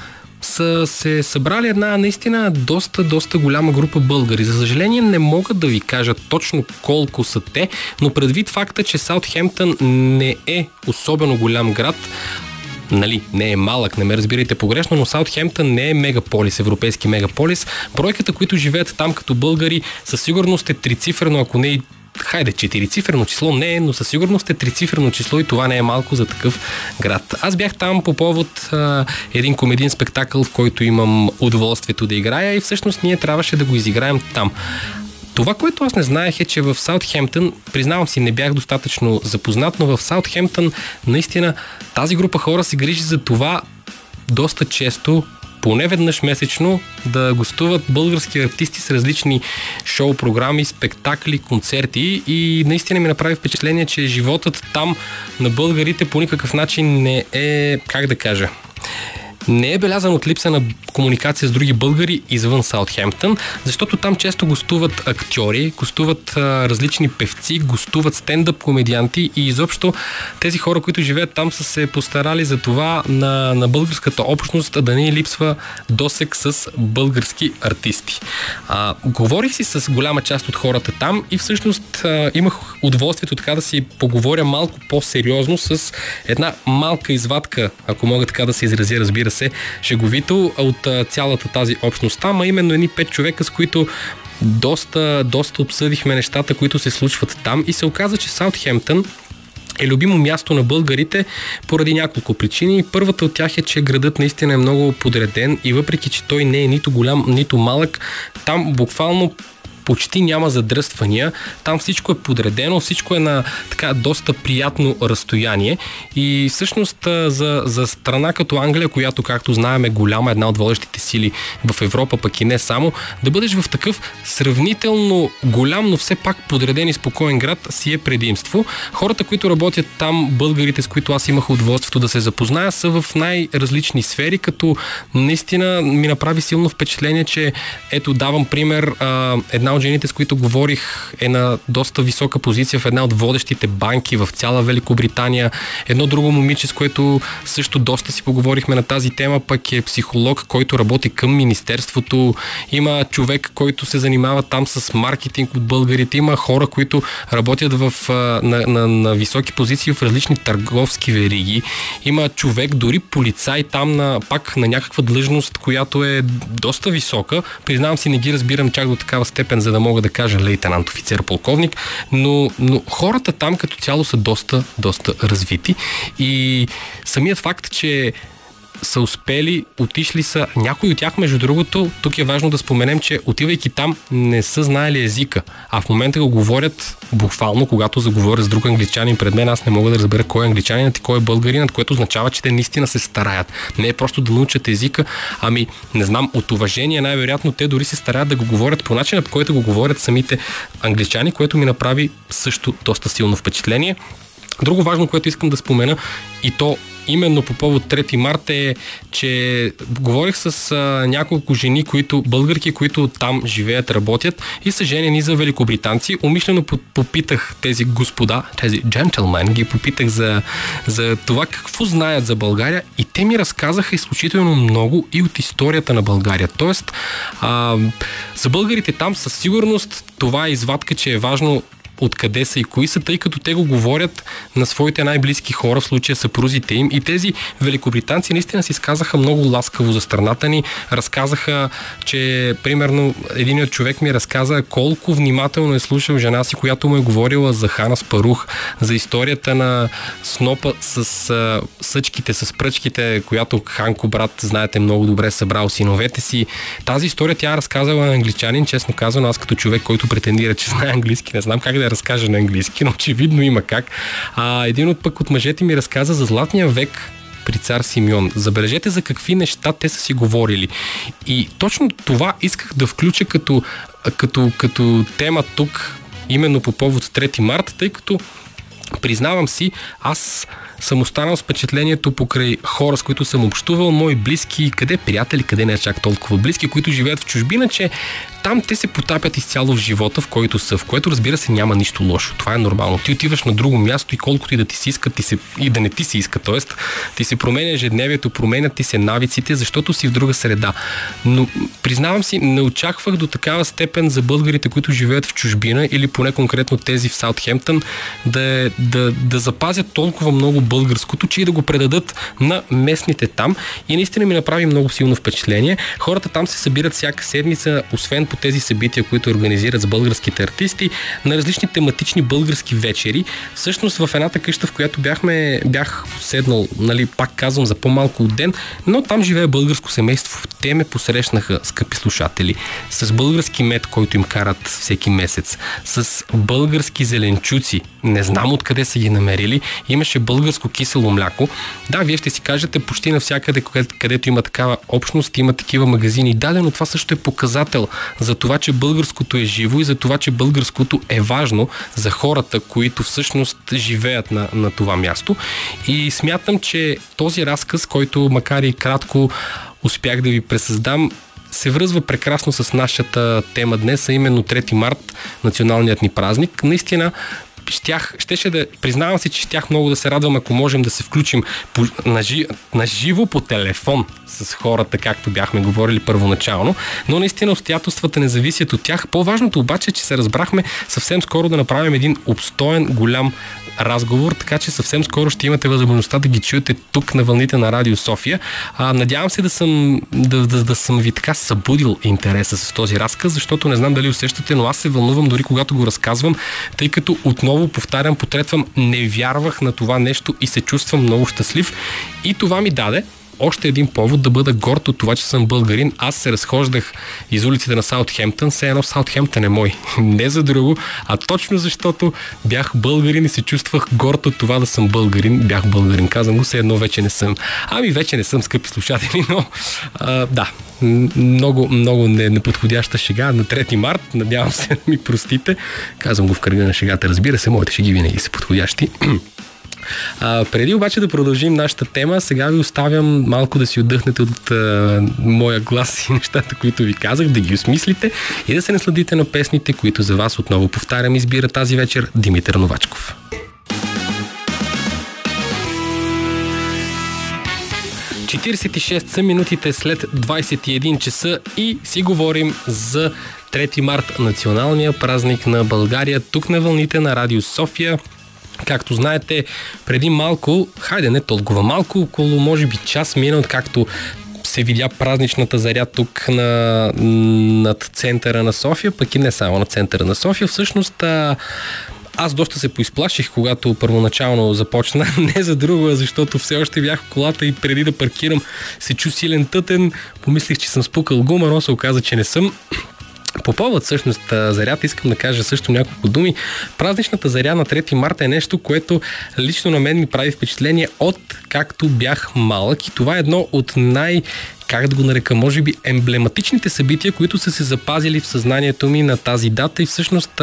са се събрали една наистина доста, доста голяма група българи. За съжаление не мога да ви кажа точно колко са те, но предвид факта, че Саутхемптън не е особено голям град, нали, не е малък, не ме разбирайте погрешно, но Саутхемптън не е мегаполис, европейски мегаполис. Бройката, които живеят там като българи, със сигурност е трицифрено, ако не и хайде, четирицифрено число не е, но със сигурност е трицифрено число и това не е малко за такъв град. Аз бях там по повод а, един комедиен спектакъл, в който имам удоволствието да играя и всъщност ние трябваше да го изиграем там. Това, което аз не знаех е, че в Саутхемптън, признавам си, не бях достатъчно запознат, но в Саутхемптън наистина тази група хора се грижи за това доста често поне веднъж месечно да гостуват български артисти с различни шоу програми, спектакли, концерти и наистина ми направи впечатление, че животът там на българите по никакъв начин не е, как да кажа, не е белязан от липса на комуникация с други българи извън Саутхемптън, защото там често гостуват актьори, гостуват а, различни певци, гостуват стендъп комедианти и изобщо тези хора, които живеят там са се постарали за това на, на българската общност да не липсва досек с български артисти. А, говорих си с голяма част от хората там и всъщност а, имах удоволствието така да си поговоря малко по-сериозно с една малка извадка, ако мога така да се изразя, разбира се, шеговито от цялата тази общност там, а именно едни пет човека, с които доста, доста обсъдихме нещата, които се случват там и се оказа, че Саутхемптън е любимо място на българите поради няколко причини. Първата от тях е, че градът наистина е много подреден и въпреки, че той не е нито голям, нито малък, там буквално почти няма задръствания. Там всичко е подредено, всичко е на така доста приятно разстояние. И всъщност за, за страна като Англия, която, както знаем, е голяма, една от водещите сили в Европа, пък и не само, да бъдеш в такъв сравнително голям, но все пак подреден и спокоен град си е предимство. Хората, които работят там, българите, с които аз имах удоволствието да се запозная, са в най-различни сфери, като наистина ми направи силно впечатление, че ето давам пример, от жените, с които говорих, е на доста висока позиция в една от водещите банки в цяла Великобритания. Едно друго момиче, с което също доста си поговорихме на тази тема, пък е психолог, който работи към Министерството. Има човек, който се занимава там с маркетинг от българите. Има хора, които работят в, на, на, на високи позиции в различни търговски вериги. Има човек, дори полицай там на, пак на някаква длъжност, която е доста висока. Признавам си, не ги разбирам чак до такава степен, за да мога да кажа лейтенант, офицер, полковник, но, но хората там като цяло са доста, доста развити. И самият факт, че са успели, отишли са. Някои от тях, между другото, тук е важно да споменем, че отивайки там не са знаели езика, а в момента го говорят буквално, когато заговоря с друг англичанин пред мен, аз не мога да разбера кой е англичанинът и кой е българинът, което означава, че те наистина се стараят. Не е просто да научат езика, ами не знам, от уважение най-вероятно те дори се стараят да го говорят по начина, по който го говорят самите англичани, което ми направи също доста силно впечатление. Друго важно, което искам да спомена, и то именно по повод 3 марта е, че говорих с а, няколко жени, които, българки, които там живеят, работят и са женени за великобританци. Умишлено попитах тези господа, тези джентлмен, ги попитах за, за това какво знаят за България и те ми разказаха изключително много и от историята на България. Тоест, а, за българите там със сигурност това е извадка, че е важно откъде са и кои са, тъй като те го говорят на своите най-близки хора, в случая съпрузите им. И тези великобританци наистина си сказаха много ласкаво за страната ни. Разказаха, че примерно един от човек ми разказа колко внимателно е слушал жена си, която му е говорила за Хана Спарух, за историята на снопа с а, съчките, с пръчките, която Ханко брат, знаете много добре, събрал синовете си. Тази история тя е разказала на англичанин, честно казано, аз като човек, който претендира, че знае английски, не знам как да я разкажа на английски, но очевидно има как. А, един от пък от мъжете ми разказа за Златния век при цар Симеон. Забележете за какви неща те са си говорили. И точно това исках да включа като, като, като тема тук, именно по повод 3 марта, тъй като признавам си, аз съм останал с впечатлението покрай хора, с които съм общувал, мои близки, къде приятели, къде не чак толкова близки, които живеят в чужбина, че там те се потапят изцяло в живота, в който са, в което разбира се няма нищо лошо. Това е нормално. Ти отиваш на друго място и колкото и да ти се иска, ти се, и да не ти се иска, т.е. ти се променя ежедневието, променят ти се навиците, защото си в друга среда. Но признавам си, не очаквах до такава степен за българите, които живеят в чужбина или поне конкретно тези в Саутхемптън, да е да, да запазят толкова много българското, че и да го предадат на местните там. И наистина ми направи много силно впечатление. Хората там се събират всяка седмица, освен по тези събития, които организират с българските артисти, на различни тематични български вечери. Всъщност в едната къща, в която бяхме, бях седнал, нали, пак казвам, за по-малко от ден, но там живее българско семейство. Те ме посрещнаха, скъпи слушатели, с български мед, който им карат всеки месец, с български зеленчуци. Не знам откъде са ги намерили. Имаше българско кисело мляко. Да, вие ще си кажете почти навсякъде, където, има такава общност, има такива магазини. Да, но това също е показател за това, че българското е живо и за това, че българското е важно за хората, които всъщност живеят на, на това място. И смятам, че този разказ, който макар и кратко успях да ви пресъздам, се връзва прекрасно с нашата тема днес, а именно 3 март, националният ни празник. Наистина, щях, щеше да, признавам си, че щях много да се радвам, ако можем да се включим по, на, жи, на живо по телефон с хората, както бяхме говорили първоначално, но наистина обстоятелствата не зависят от тях. По-важното обаче е, че се разбрахме съвсем скоро да направим един обстоен, голям разговор, така че съвсем скоро ще имате възможността да ги чуете тук на вълните на Радио София. А, надявам се да съм, да, да, да съм ви така събудил интереса с този разказ, защото не знам дали усещате, но аз се вълнувам дори когато го разказвам, тъй като отново повтарям, потретвам, не вярвах на това нещо и се чувствам много щастлив. И това ми даде още един повод да бъда горд от това, че съм българин. Аз се разхождах из улиците на Саутхемптън, все едно Саутхемптън е мой. Не за друго, а точно защото бях българин и се чувствах горд от това да съм българин. Бях българин, казвам го, все едно вече не съм. Ами вече не съм, скъпи слушатели, но а, да, много, много неподходяща шега на 3 март. Надявам се да ми простите. Казвам го в кръга на шегата, разбира се, моите шеги винаги са подходящи. А, преди обаче да продължим нашата тема, сега ви оставям малко да си отдъхнете от а, моя глас и нещата, които ви казах, да ги осмислите и да се насладите на песните, които за вас отново повтарям избира тази вечер Димитър Новачков. са минутите след 21 часа и си говорим за 3 март, националния празник на България, тук на вълните на Радио София. Както знаете, преди малко, хайде не толкова малко, около може би час мина, откакто се видя празничната заря тук на, над центъра на София, пък и не само на центъра на София. Всъщност, а, аз доста се поизплаших, когато първоначално започна. Не за друго, защото все още бях в колата и преди да паркирам се чу силен тътен. Помислих, че съм спукал гума, но се оказа, че не съм. По повод всъщност зарята искам да кажа също няколко думи. Празничната заря на 3 марта е нещо, което лично на мен ми прави впечатление от както бях малък и това е едно от най- как да го нарека, може би емблематичните събития, които са се запазили в съзнанието ми на тази дата и всъщност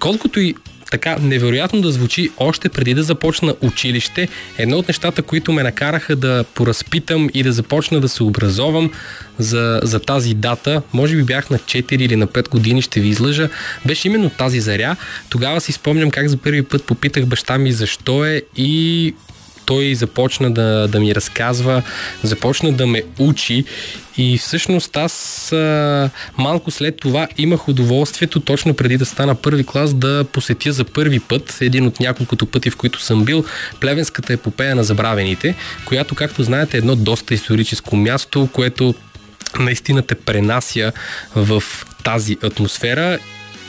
колкото и така невероятно да звучи още преди да започна училище. Едно от нещата, които ме накараха да поразпитам и да започна да се образовам за, за тази дата, може би бях на 4 или на 5 години, ще ви излъжа, беше именно тази заря. Тогава си спомням как за първи път попитах баща ми защо е и той започна да, да ми разказва, започна да ме учи и всъщност аз а, малко след това имах удоволствието, точно преди да стана първи клас, да посетя за първи път, един от няколкото пъти, в които съм бил, Плевенската епопея на забравените, която, както знаете, е едно доста историческо място, което наистина те пренася в тази атмосфера.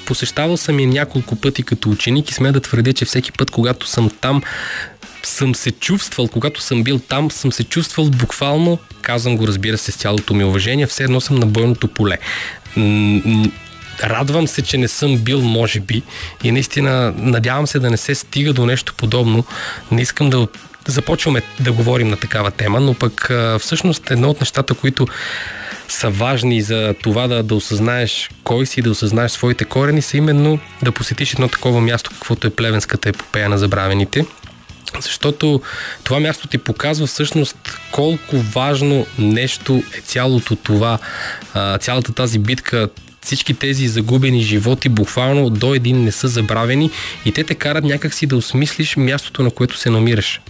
Посещавал съм я няколко пъти като ученик и сме да твърдя, че всеки път, когато съм там, съм се чувствал, когато съм бил там, съм се чувствал буквално, казвам го разбира се с цялото ми уважение, все едно съм на бойното поле. Радвам се, че не съм бил, може би, и наистина надявам се да не се стига до нещо подобно. Не искам да започваме да говорим на такава тема, но пък всъщност едно от нещата, които са важни за това да, да осъзнаеш кой си, да осъзнаеш своите корени, са именно да посетиш едно такова място, каквото е Плевенската епопея на забравените. Защото това място ти показва всъщност колко важно нещо е цялото това, цялата тази битка, всички тези загубени животи буквално до един не са забравени и те те карат някакси да осмислиш мястото, на което се намираш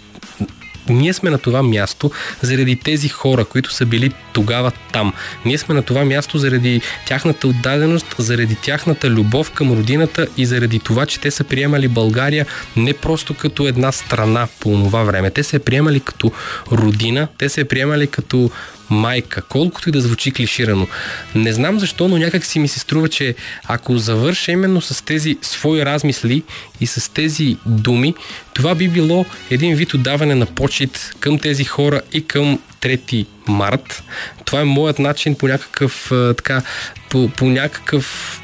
ние сме на това място заради тези хора, които са били тогава там. Ние сме на това място заради тяхната отдаденост, заради тяхната любов към родината и заради това, че те са приемали България не просто като една страна по това време. Те се приемали като родина, те се приемали като майка, колкото и да звучи клиширано. Не знам защо, но някак си ми се струва, че ако завърша именно с тези свои размисли и с тези думи, това би било един вид отдаване на почет към тези хора и към 3 март. Това е моят начин по някакъв така, по, по някакъв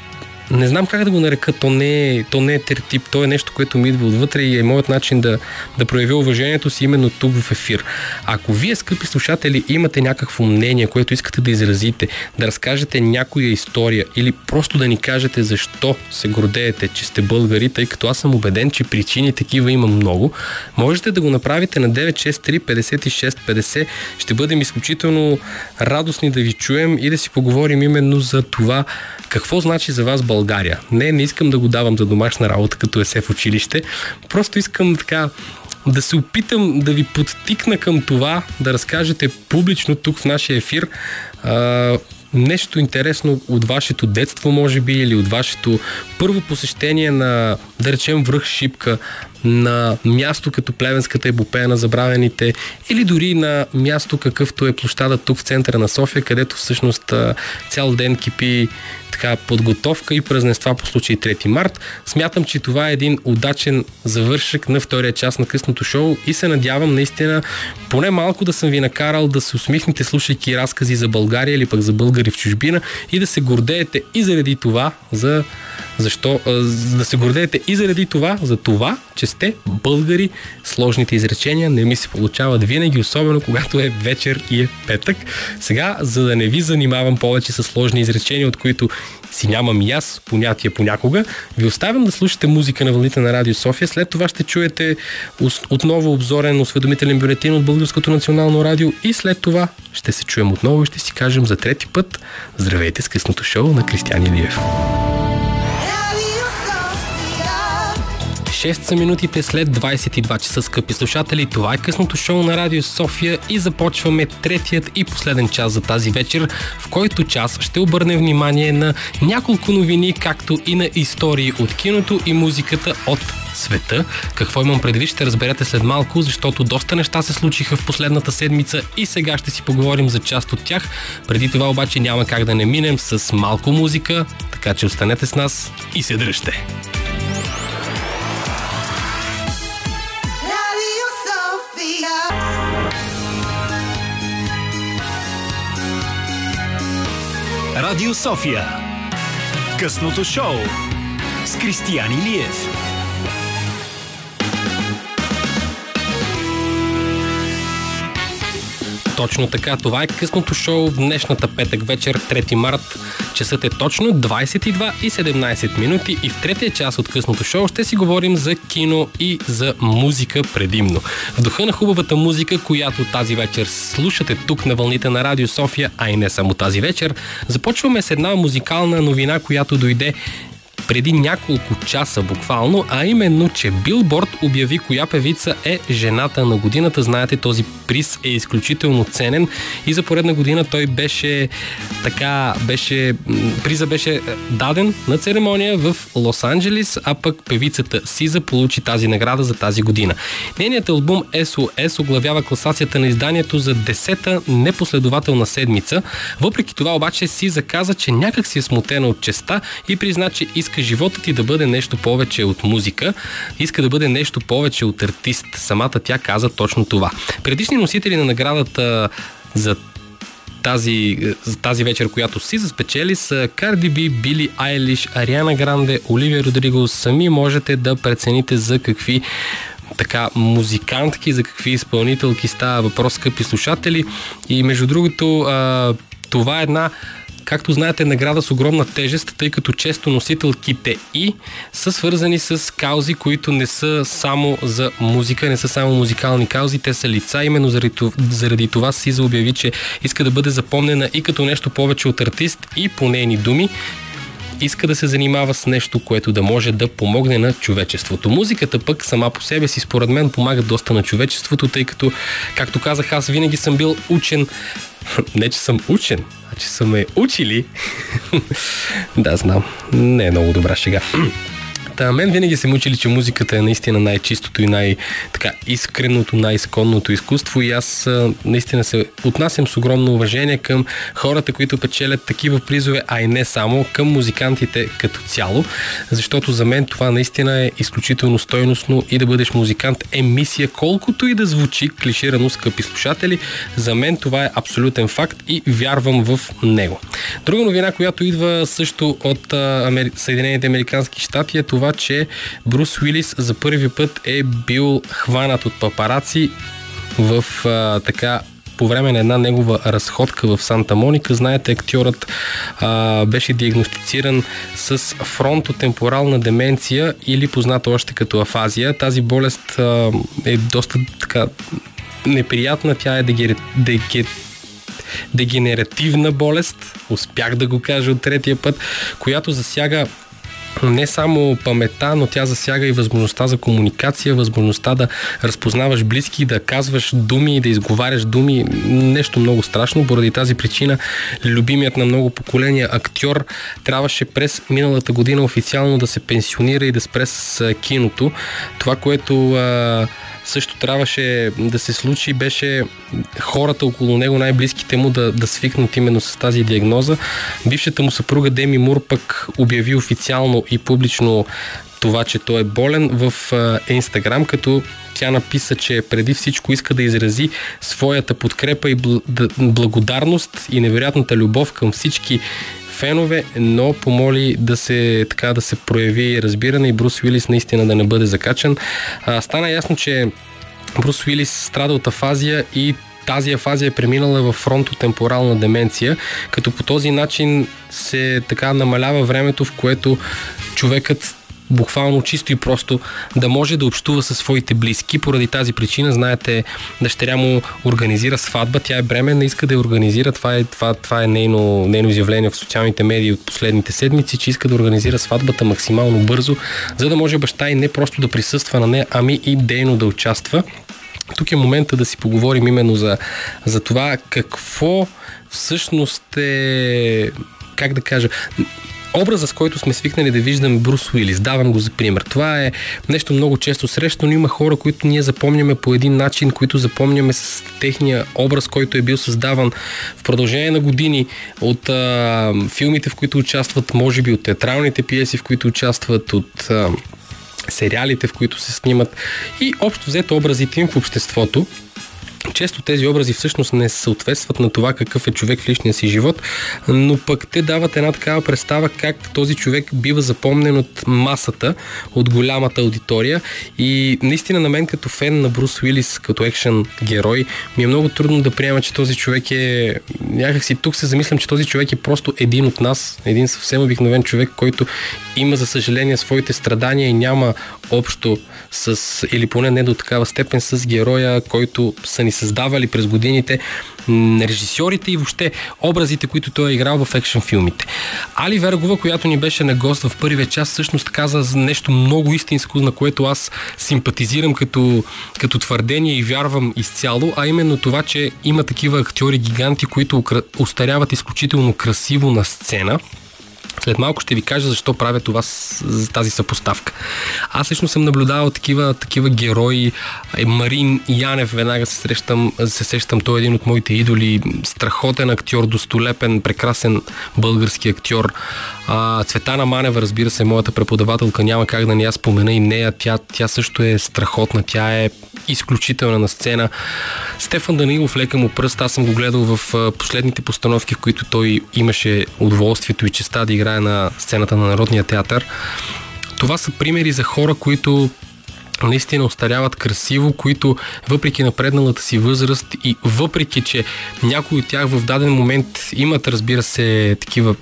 не знам как да го нарека, то не е, то не е тертип, то е нещо, което ми идва отвътре и е моят начин да, да проявя уважението си именно тук в ефир. Ако вие, скъпи слушатели, имате някакво мнение, което искате да изразите, да разкажете някоя история или просто да ни кажете защо се гордеете, че сте българи, тъй като аз съм убеден, че причини такива има много, можете да го направите на 963 56 50. Ще бъдем изключително радостни да ви чуем и да си поговорим именно за това какво значи за вас България. Не, не искам да го давам за домашна работа, като есе в училище. Просто искам така да се опитам да ви подтикна към това, да разкажете публично тук в нашия ефир а, нещо интересно от вашето детство, може би, или от вашето първо посещение на, да речем, връх Шипка, на място като Плевенската епопея на забравените, или дори на място какъвто е площада тук в центъра на София, където всъщност цял ден кипи така подготовка и празненства по случай 3 март. Смятам, че това е един удачен завършък на втория част на късното шоу и се надявам наистина поне малко да съм ви накарал да се усмихнете слушайки разкази за България или пък за българи в чужбина и да се гордеете и заради това, за защо? Да се гордеете и заради това, за това, че сте българи. Сложните изречения не ми се получават винаги, особено когато е вечер и е петък. Сега, за да не ви занимавам повече с сложни изречения, от които си нямам и аз понятие понякога, ви оставям да слушате музика на вълните на Радио София. След това ще чуете отново обзорен осведомителен бюлетин от Българското национално радио и след това ще се чуем отново и ще си кажем за трети път Здравейте с късното шоу на Кристиан Илиев. 6 са минутите след 22 часа, скъпи слушатели. Това е късното шоу на Радио София и започваме третият и последен час за тази вечер, в който час ще обърнем внимание на няколко новини, както и на истории от киното и музиката от света. Какво имам предвид, ще разберете след малко, защото доста неща се случиха в последната седмица и сега ще си поговорим за част от тях. Преди това обаче няма как да не минем с малко музика, така че останете с нас и се дръжте. Радио София. Късното шоу с Кристиян Илиев. Точно така, това е късното шоу в днешната петък вечер, 3 март. Часът е точно 22 и 17 минути и в третия час от късното шоу ще си говорим за кино и за музика предимно. В духа на хубавата музика, която тази вечер слушате тук на вълните на Радио София, а и не само тази вечер, започваме с една музикална новина, която дойде преди няколко часа буквално, а именно, че Билборд обяви коя певица е жената на годината. Знаете, този приз е изключително ценен и за поредна година той беше така, беше, приза беше даден на церемония в Лос-Анджелис, а пък певицата Сиза получи тази награда за тази година. Нейният албум SOS оглавява класацията на изданието за 10-та непоследователна седмица. Въпреки това обаче Сиза каза, че някак си е смутена от честа и призна, че иска живота ти да бъде нещо повече от музика, иска да бъде нещо повече от артист. Самата тя каза точно това. Предишни носители на наградата за тази, тази вечер, която си спечели са Карди Би, Били Айлиш, Ариана Гранде, Оливия Родриго. Сами можете да прецените за какви така музикантки, за какви изпълнителки става въпрос, скъпи слушатели. И между другото, това е една Както знаете, награда с огромна тежест, тъй като често носителките и са свързани с каузи, които не са само за музика, не са само музикални каузи, те са лица. Именно заради, заради това си заобяви, че иска да бъде запомнена и като нещо повече от артист и по нейни думи иска да се занимава с нещо, което да може да помогне на човечеството. Музиката пък сама по себе си, според мен, помага доста на човечеството, тъй като, както казах, аз винаги съм бил учен. Не, че съм учен, а че са ме учили. да, знам. Не е много добра шега. Та, мен винаги се учили, че музиката е наистина най-чистото и най-искреното, най-изконното изкуство и аз наистина се отнасям с огромно уважение към хората, които печелят такива призове, а и не само, към музикантите като цяло, защото за мен това наистина е изключително стойностно и да бъдеш музикант е мисия, колкото и да звучи клиширано, скъпи слушатели, за мен това е абсолютен факт и вярвам в него. Друга новина, която идва също от Съединените Американски щати е това, че Брус Уилис за първи път е бил хванат от папараци в а, така по време на една негова разходка в Санта Моника. Знаете, актьорът а, беше диагностициран с фронтотемпорална деменция или позната още като афазия. Тази болест а, е доста така неприятна. Тя е дегер... дегер дегенеративна болест, успях да го кажа от третия път, която засяга не само памета, но тя засяга и възможността за комуникация, възможността да разпознаваш близки, да казваш думи, да изговаряш думи. Нещо много страшно. Поради тази причина любимият на много поколения актьор трябваше през миналата година официално да се пенсионира и да спре с киното. Това, което а, също трябваше да се случи, беше хората около него, най-близките му да, да свикнат именно с тази диагноза. Бившата му съпруга Деми Мур пък обяви официално и публично това, че той е болен в Инстаграм, като тя написа, че преди всичко иска да изрази своята подкрепа и благодарност и невероятната любов към всички фенове, но помоли да се, така, да се прояви разбиране и Брус Уилис наистина да не бъде закачан. А, стана ясно, че Брус Уилис страда от афазия и тази афазия е преминала в фронтотемпорална деменция, като по този начин се така намалява времето, в което човекът буквално чисто и просто да може да общува със своите близки. Поради тази причина, знаете, дъщеря му организира сватба, тя е бременна, иска да я организира. Това е, това, това е нейно, нейно изявление в социалните медии от последните седмици, че иска да организира сватбата максимално бързо, за да може баща и не просто да присъства на нея, ами и дейно да участва. Тук е момента да си поговорим именно за, за това какво всъщност е как да кажа, образа, с който сме свикнали да виждаме Брус Уилис, давам го за пример. Това е нещо много често срещано, но има хора, които ние запомняме по един начин, които запомняме с техния образ, който е бил създаван в продължение на години от а, филмите, в които участват, може би от театралните пиеси, в които участват, от а, сериалите, в които се снимат и общо взето образите им в обществото. Често тези образи всъщност не съответстват на това какъв е човек в личния си живот, но пък те дават една такава представа как този човек бива запомнен от масата, от голямата аудитория. И наистина на мен като фен на Брус Уилис, като екшен герой, ми е много трудно да приема, че този човек е някакси тук се замислям, че този човек е просто един от нас, един съвсем обикновен човек, който има за съжаление своите страдания и няма общо с, или поне не до такава степен с героя, който са ни създавали през годините режисьорите и въобще образите, които той е играл в екшен филмите. Али Вергова, която ни беше на гост в първия час, всъщност каза нещо много истинско, на което аз симпатизирам като, като твърдение и вярвам изцяло, а именно това, че има такива актьори гиганти, които устаряват изключително красиво на сцена след малко ще ви кажа защо правя това тази съпоставка. Аз лично съм наблюдавал такива, такива герои. Е, Марин Янев, веднага се срещам, се срещам, той е един от моите идоли. Страхотен актьор, достолепен, прекрасен български актьор. А, Цветана Манева, разбира се, моята преподавателка, няма как да не я спомена и нея. Тя, тя също е страхотна, тя е изключителна на сцена. Стефан Данилов, лека му пръст, аз съм го гледал в последните постановки, в които той имаше удоволствието и честа да на сцената на Народния театър. Това са примери за хора, които наистина остаряват красиво, които въпреки напредналата си възраст и въпреки, че някои от тях в даден момент имат, разбира се, такива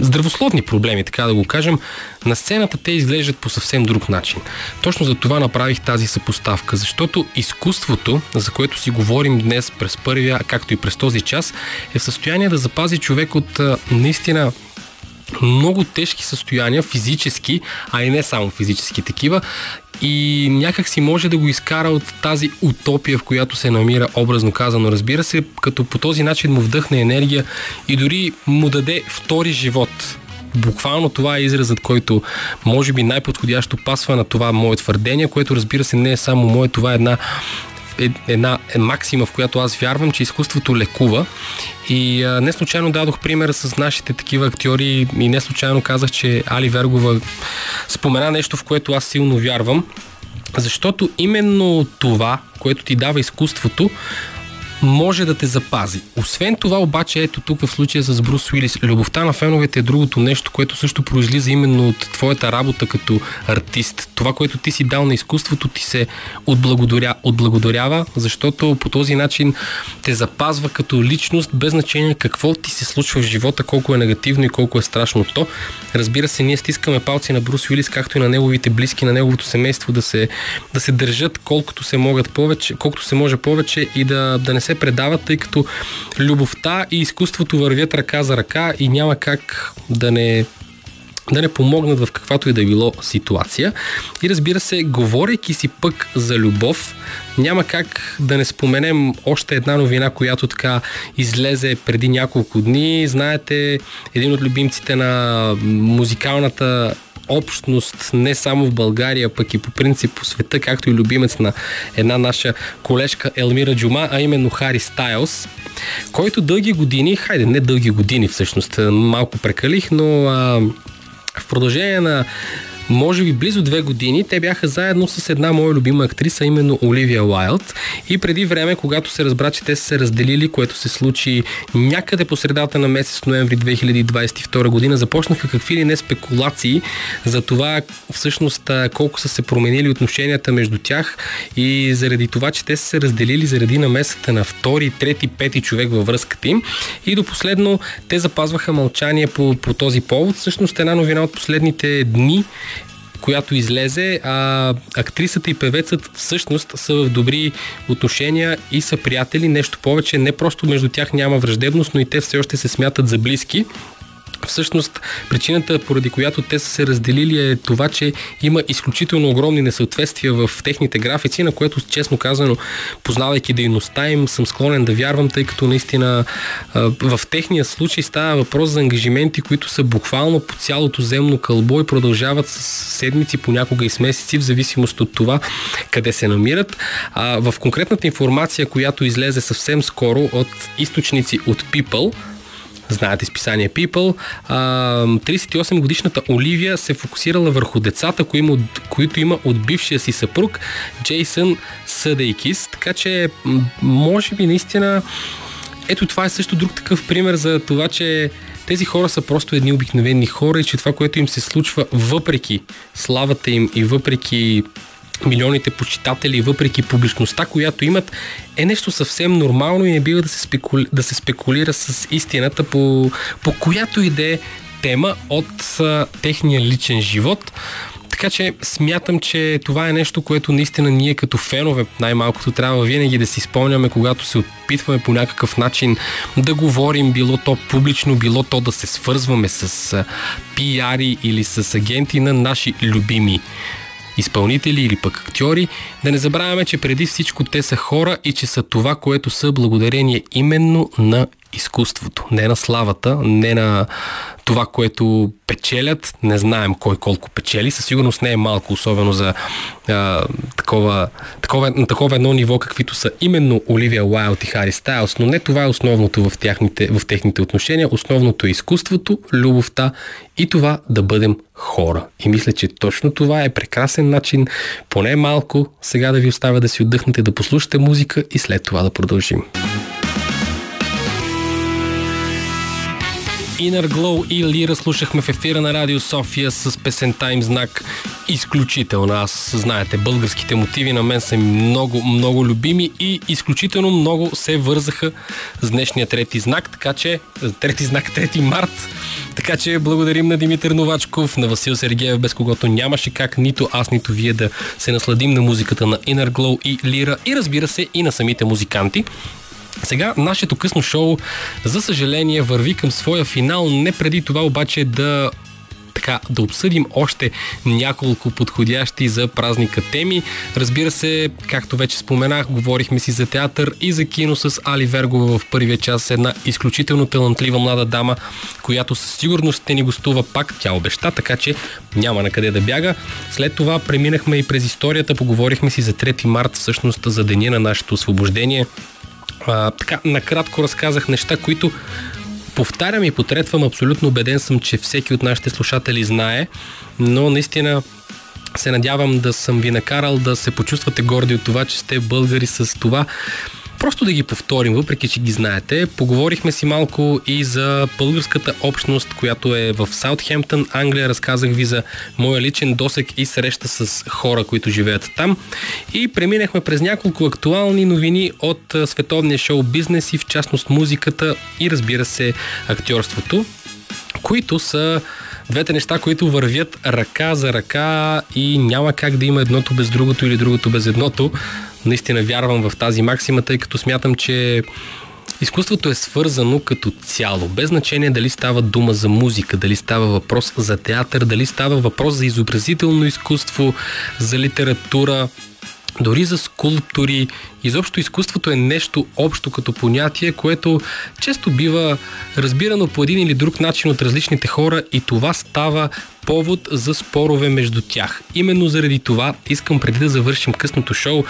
здравословни проблеми, така да го кажем, на сцената те изглеждат по съвсем друг начин. Точно за това направих тази съпоставка, защото изкуството, за което си говорим днес през първия, както и през този час, е в състояние да запази човек от наистина много тежки състояния, физически, а и не само физически такива. И някак си може да го изкара от тази утопия, в която се намира, образно казано, разбира се, като по този начин му вдъхне енергия и дори му даде втори живот. Буквално това е изразът, който може би най-подходящо пасва на това мое твърдение, което разбира се не е само мое, това е една една е максима, в която аз вярвам, че изкуството лекува. И а, не случайно дадох пример с нашите такива актьори и не случайно казах, че Али Вергова спомена нещо, в което аз силно вярвам. Защото именно това, което ти дава изкуството, може да те запази. Освен това обаче, ето тук в случая с Брус Уилис, любовта на феновете е другото нещо, което също произлиза именно от твоята работа като артист. Това, което ти си дал на изкуството, ти се отблагодаря, отблагодарява, защото по този начин те запазва като личност, без значение какво ти се случва в живота, колко е негативно и колко е страшно то. Разбира се, ние стискаме палци на Брус Уилис, както и на неговите близки, на неговото семейство да се, да се държат колкото се могат повече, колкото се може повече и да, да не се предават, тъй като любовта и изкуството вървят ръка за ръка и няма как да не да не помогнат в каквато и да е било ситуация. И разбира се, говорейки си пък за любов, няма как да не споменем още една новина, която така излезе преди няколко дни. Знаете, един от любимците на музикалната общност не само в България, пък и по принцип по света, както и любимец на една наша колежка Елмира Джума, а именно Хари Стайлс, който дълги години, хайде не дълги години всъщност, малко прекалих, но а, в продължение на може би близо две години, те бяха заедно с една моя любима актриса, именно Оливия Уайлд. И преди време, когато се разбра, че те са се разделили, което се случи някъде по средата на месец ноември 2022 година, започнаха какви ли не спекулации за това всъщност колко са се променили отношенията между тях и заради това, че те са се разделили заради намесата на втори, трети, пети човек във връзката им. И до последно те запазваха мълчание по, по този повод. Всъщност една новина от последните дни която излезе, а актрисата и певецът всъщност са в добри отношения и са приятели, нещо повече, не просто между тях няма враждебност, но и те все още се смятат за близки. Всъщност, причината, поради която те са се разделили е това, че има изключително огромни несъответствия в техните графици, на което, честно казано, познавайки дейността им, съм склонен да вярвам, тъй като наистина в техния случай става въпрос за ангажименти, които са буквално по цялото земно кълбо и продължават с седмици, понякога и с месеци, в зависимост от това къде се намират. в конкретната информация, която излезе съвсем скоро от източници от People, знаете списание People. 38 годишната Оливия се фокусирала върху децата, които има от бившия си съпруг Джейсън Съдейкис. Така че, може би наистина, ето това е също друг такъв пример за това, че тези хора са просто едни обикновени хора и че това, което им се случва въпреки славата им и въпреки милионите почитатели, въпреки публичността, която имат, е нещо съвсем нормално и не бива да се, спекули, да се спекулира с истината по, по която и да е тема от а, техния личен живот. Така че смятам, че това е нещо, което наистина ние като фенове най-малкото трябва винаги да си спомняме, когато се опитваме по някакъв начин да говорим, било то публично, било то да се свързваме с пиари или с агенти на наши любими изпълнители или пък актьори, да не забравяме, че преди всичко те са хора и че са това, което са благодарение именно на изкуството. Не на славата, не на това, което печелят. Не знаем кой колко печели. Със сигурност не е малко, особено за а, такова, такова, на такова едно ниво, каквито са именно Оливия Уайлд и Хари Стайлс. Но не това е основното в, тяхните, в техните отношения. Основното е изкуството, любовта и това да бъдем хора. И мисля, че точно това е прекрасен начин, поне малко, сега да ви оставя да си отдъхнете, да послушате музика и след това да продължим. Inner Glow и Лира слушахме в ефира на Радио София с песента им знак изключително. Аз, знаете, българските мотиви на мен са много, много любими и изключително много се вързаха с днешния трети знак, така че, трети знак, трети март, така че благодарим на Димитър Новачков, на Васил Сергеев, без когото нямаше как нито аз, нито вие да се насладим на музиката на Inner Glow и Лира и разбира се и на самите музиканти. Сега нашето късно шоу, за съжаление, върви към своя финал. Не преди това обаче да така да обсъдим още няколко подходящи за празника теми. Разбира се, както вече споменах, говорихме си за театър и за кино с Али Вергова в първия час. Една изключително талантлива млада дама, която със сигурност ще ни гостува пак. Тя обеща, така че няма на къде да бяга. След това преминахме и през историята, поговорихме си за 3 март, всъщност за деня на нашето освобождение. А, така, накратко разказах неща, които повтарям и потретвам, абсолютно убеден съм, че всеки от нашите слушатели знае, но наистина се надявам да съм ви накарал да се почувствате горди от това, че сте българи с това Просто да ги повторим, въпреки че ги знаете. Поговорихме си малко и за българската общност, която е в Саутхемптън, Англия. Разказах ви за моя личен досек и среща с хора, които живеят там. И преминахме през няколко актуални новини от световния шоу бизнес и в частност музиката и разбира се актьорството, които са двете неща, които вървят ръка за ръка и няма как да има едното без другото или другото без едното. Наистина вярвам в тази максима, тъй като смятам, че Изкуството е свързано като цяло, без значение дали става дума за музика, дали става въпрос за театър, дали става въпрос за изобразително изкуство, за литература, дори за скулптури. Изобщо изкуството е нещо общо като понятие, което често бива разбирано по един или друг начин от различните хора и това става повод за спорове между тях. Именно заради това искам преди да завършим късното шоу,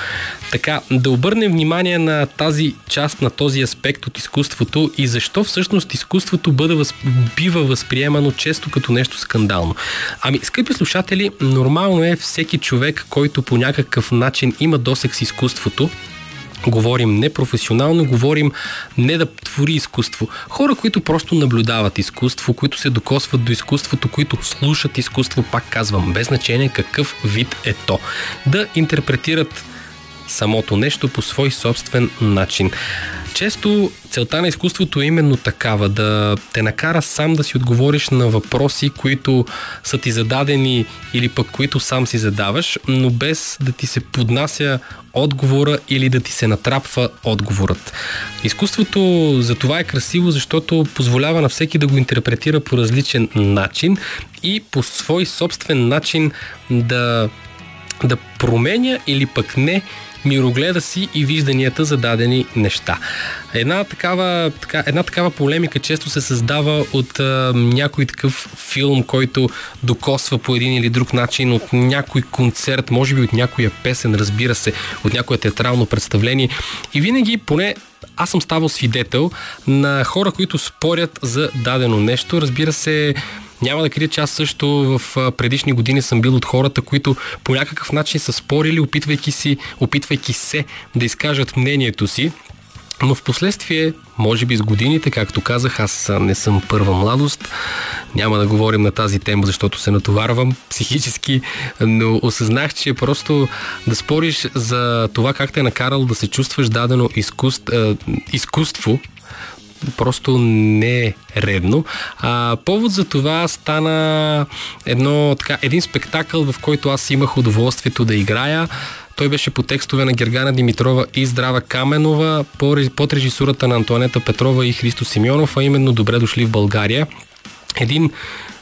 така да обърнем внимание на тази част, на този аспект от изкуството и защо всъщност изкуството бъде въз... бива възприемано често като нещо скандално. Ами, скъпи слушатели, нормално е всеки човек, който по някакъв начин има досек с изкуството, Говорим не професионално, говорим не да твори изкуство. Хора, които просто наблюдават изкуство, които се докосват до изкуството, които слушат изкуство, пак казвам, без значение какъв вид е то. Да интерпретират самото нещо по свой собствен начин. Често целта на изкуството е именно такава, да те накара сам да си отговориш на въпроси, които са ти зададени или пък които сам си задаваш, но без да ти се поднася отговора или да ти се натрапва отговорът. Изкуството за това е красиво, защото позволява на всеки да го интерпретира по различен начин и по свой собствен начин да, да променя или пък не мирогледа си и вижданията за дадени неща. Една такава, така, една такава полемика често се създава от а, някой такъв филм, който докосва по един или друг начин от някой концерт, може би от някоя песен, разбира се, от някое театрално представление. И винаги, поне аз съм ставал свидетел на хора, които спорят за дадено нещо. Разбира се, няма да крия, че аз също в предишни години съм бил от хората, които по някакъв начин са спорили, опитвайки, си, опитвайки се да изкажат мнението си. Но в последствие, може би с годините, както казах, аз не съм първа младост. Няма да говорим на тази тема, защото се натоварвам психически, но осъзнах, че просто да спориш за това как те е накарал да се чувстваш дадено изкуство просто не е редно. А, повод за това стана едно, така, един спектакъл, в който аз имах удоволствието да играя. Той беше по текстове на Гергана Димитрова и Здрава Каменова, под режисурата на Антуанета Петрова и Христо Симеонов, а именно Добре дошли в България. Един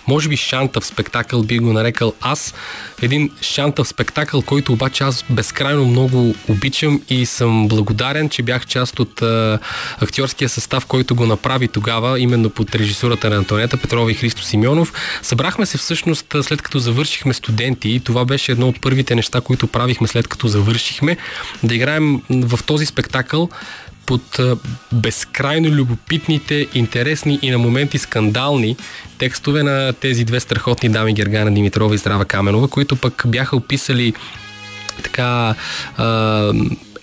може би шантав спектакъл би го нарекал аз. Един шантав спектакъл, който обаче аз безкрайно много обичам и съм благодарен, че бях част от а, актьорския състав, който го направи тогава, именно под режисурата на Антонета Петрова и Христо Симеонов. Събрахме се всъщност след като завършихме студенти и това беше едно от първите неща, които правихме след като завършихме, да играем в този спектакъл под безкрайно любопитните, интересни и на моменти скандални текстове на тези две страхотни дами Гергана Димитрова и Здрава Каменова, които пък бяха описали така а,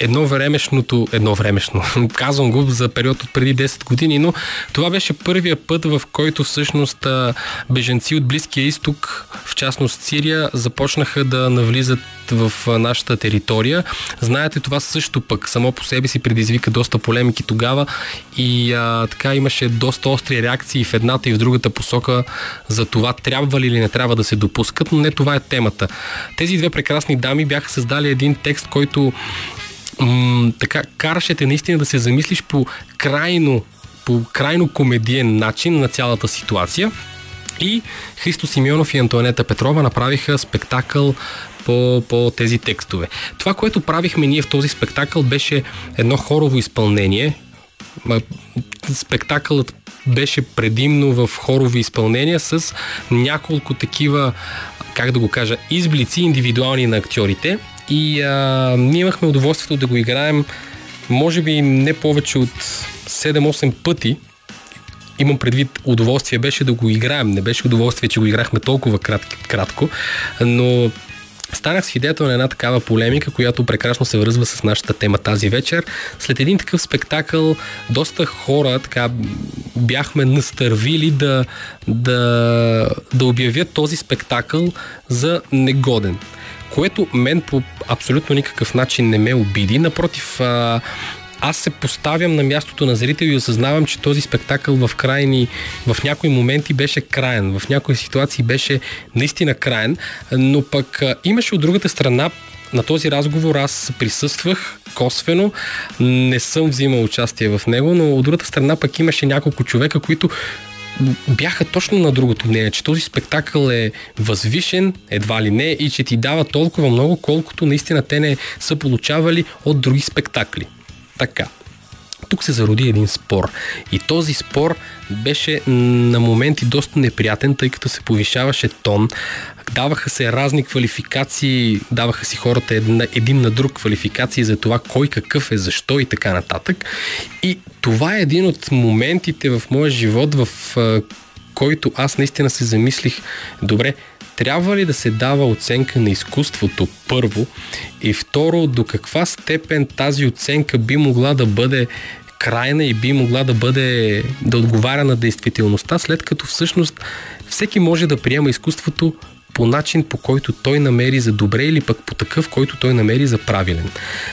едно времешното, едно времешно, казвам го за период от преди 10 години, но това беше първия път, в който всъщност беженци от Близкия изток, в частност Сирия, започнаха да навлизат в нашата територия. Знаете, това също пък само по себе си предизвика доста полемики тогава и а, така имаше доста остри реакции в едната и в другата посока за това трябва ли или не трябва да се допускат, но не това е темата. Тези две прекрасни дами бяха създали един текст, който м- така караше те наистина да се замислиш по крайно, по крайно комедиен начин на цялата ситуация. И Христо Симеонов и Антуанета Петрова направиха спектакъл по, по тези текстове. Това, което правихме ние в този спектакъл, беше едно хорово изпълнение. Спектакълът беше предимно в хорови изпълнения с няколко такива, как да го кажа, изблици индивидуални на актьорите. И а, ние имахме удоволствието да го играем, може би не повече от 7-8 пъти, имам предвид удоволствие беше да го играем. Не беше удоволствие, че го играхме толкова крат, кратко, но станах свидетел на една такава полемика, която прекрасно се връзва с нашата тема тази вечер. След един такъв спектакъл, доста хора така бяхме настървили да, да, да обявят този спектакъл за негоден което мен по абсолютно никакъв начин не ме обиди. Напротив, а, аз се поставям на мястото на зрител и осъзнавам, че този спектакъл в крайни, в някои моменти беше краен, в някои ситуации беше наистина краен, но пък имаше от другата страна на този разговор аз присъствах косвено, не съм взимал участие в него, но от другата страна пък имаше няколко човека, които бяха точно на другото мнение, че този спектакъл е възвишен, едва ли не, и че ти дава толкова много, колкото наистина те не са получавали от други спектакли. Така. Тук се зароди един спор. И този спор беше на моменти доста неприятен, тъй като се повишаваше тон. Даваха се разни квалификации, даваха си хората една, един на друг квалификации за това кой какъв е, защо и така нататък. И това е един от моментите в моя живот, в който аз наистина се замислих, добре, трябва ли да се дава оценка на изкуството първо и второ, до каква степен тази оценка би могла да бъде крайна и би могла да бъде да отговаря на действителността, след като всъщност всеки може да приема изкуството по начин, по който той намери за добре или пък по такъв, който той намери за правилен.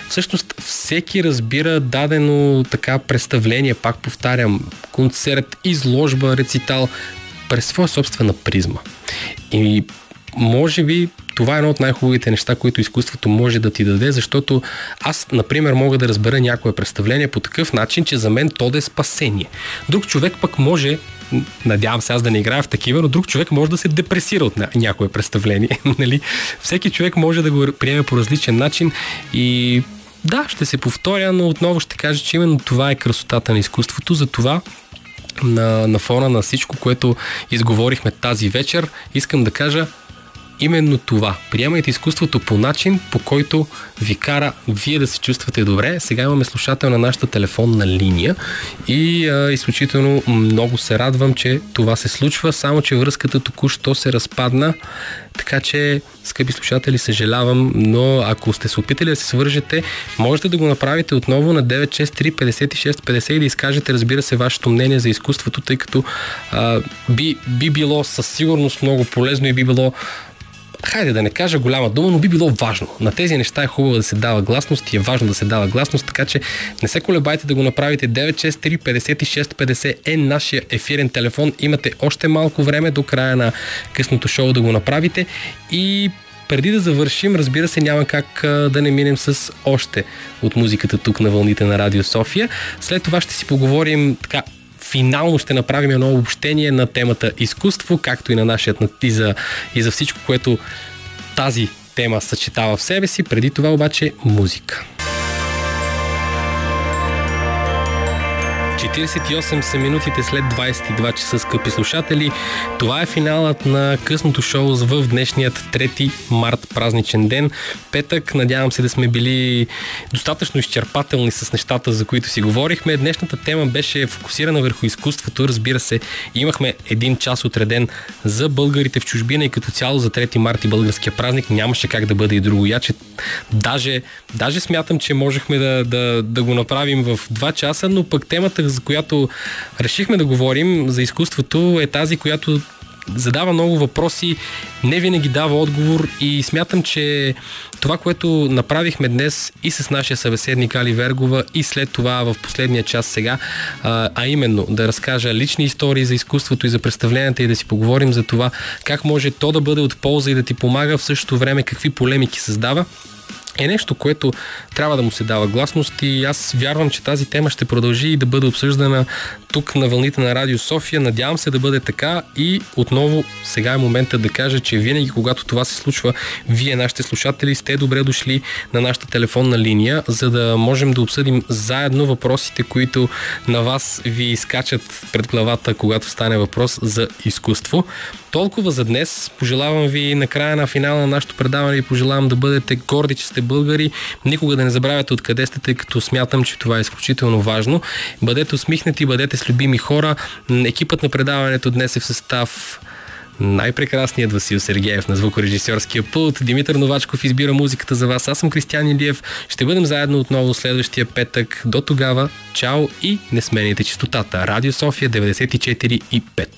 Всъщност всеки разбира дадено така представление, пак повтарям, концерт, изложба, рецитал, през своя собствена призма. И може би това е едно от най-хубавите неща, които изкуството може да ти даде, защото аз, например, мога да разбера някое представление по такъв начин, че за мен то да е спасение. Друг човек пък може надявам се аз да не играя в такива, но друг човек може да се депресира от някое представление. нали? Всеки човек може да го приеме по различен начин и да, ще се повторя, но отново ще кажа, че именно това е красотата на изкуството, за това на, на фона на всичко, което изговорихме тази вечер, искам да кажа именно това. Приемайте изкуството по начин, по който ви кара вие да се чувствате добре. Сега имаме слушател на нашата телефонна линия и а, изключително много се радвам, че това се случва, само че връзката току-що се разпадна. Така че, скъпи слушатели, съжалявам, но ако сте се опитали да се свържете, можете да го направите отново на 963 56 50 и да изкажете, разбира се, вашето мнение за изкуството, тъй като а, би, би било със сигурност много полезно и би било хайде да не кажа голяма дума, но би било важно. На тези неща е хубаво да се дава гласност и е важно да се дава гласност, така че не се колебайте да го направите. 963 56 50 е нашия ефирен телефон. Имате още малко време до края на късното шоу да го направите и преди да завършим, разбира се, няма как да не минем с още от музиката тук на вълните на Радио София. След това ще си поговорим така финално ще направим едно обобщение на темата изкуство, както и на нашия и за, и за всичко, което тази тема съчетава в себе си. Преди това обаче музика. 48 са минутите след 22 часа, скъпи слушатели. Това е финалът на късното шоу в днешният 3 март празничен ден. Петък, надявам се да сме били достатъчно изчерпателни с нещата, за които си говорихме. Днешната тема беше фокусирана върху изкуството. Разбира се, имахме един час отреден за българите в чужбина и като цяло за 3 март и българския празник. Нямаше как да бъде и друго яче. Даже, даже смятам, че можехме да, да, да го направим в 2 часа, но пък темата, за която решихме да говорим за изкуството, е тази, която задава много въпроси, не винаги дава отговор и смятам, че това, което направихме днес и с нашия събеседник Али Вергова и след това в последния час сега, а, именно да разкажа лични истории за изкуството и за представленията и да си поговорим за това как може то да бъде от полза и да ти помага в същото време какви полемики създава, е нещо, което трябва да му се дава гласност и аз вярвам, че тази тема ще продължи и да бъде обсъждана тук на вълните на Радио София. Надявам се да бъде така и отново сега е момента да кажа, че винаги когато това се случва, вие, нашите слушатели, сте добре дошли на нашата телефонна линия, за да можем да обсъдим заедно въпросите, които на вас ви изкачат пред главата, когато стане въпрос за изкуство. Толкова за днес. Пожелавам ви на края на финала на нашето предаване и пожелавам да бъдете горди, че сте българи. Никога да не забравяте откъде сте, тъй като смятам, че това е изключително важно. Бъдете усмихнати, бъдете с любими хора. Екипът на предаването днес е в състав най-прекрасният Васил Сергеев на звукорежисьорския пулт. Димитър Новачков избира музиката за вас. Аз съм Кристиан Илиев. Ще бъдем заедно отново следващия петък. До тогава, чао и не смените чистотата. Радио София 94 и 5.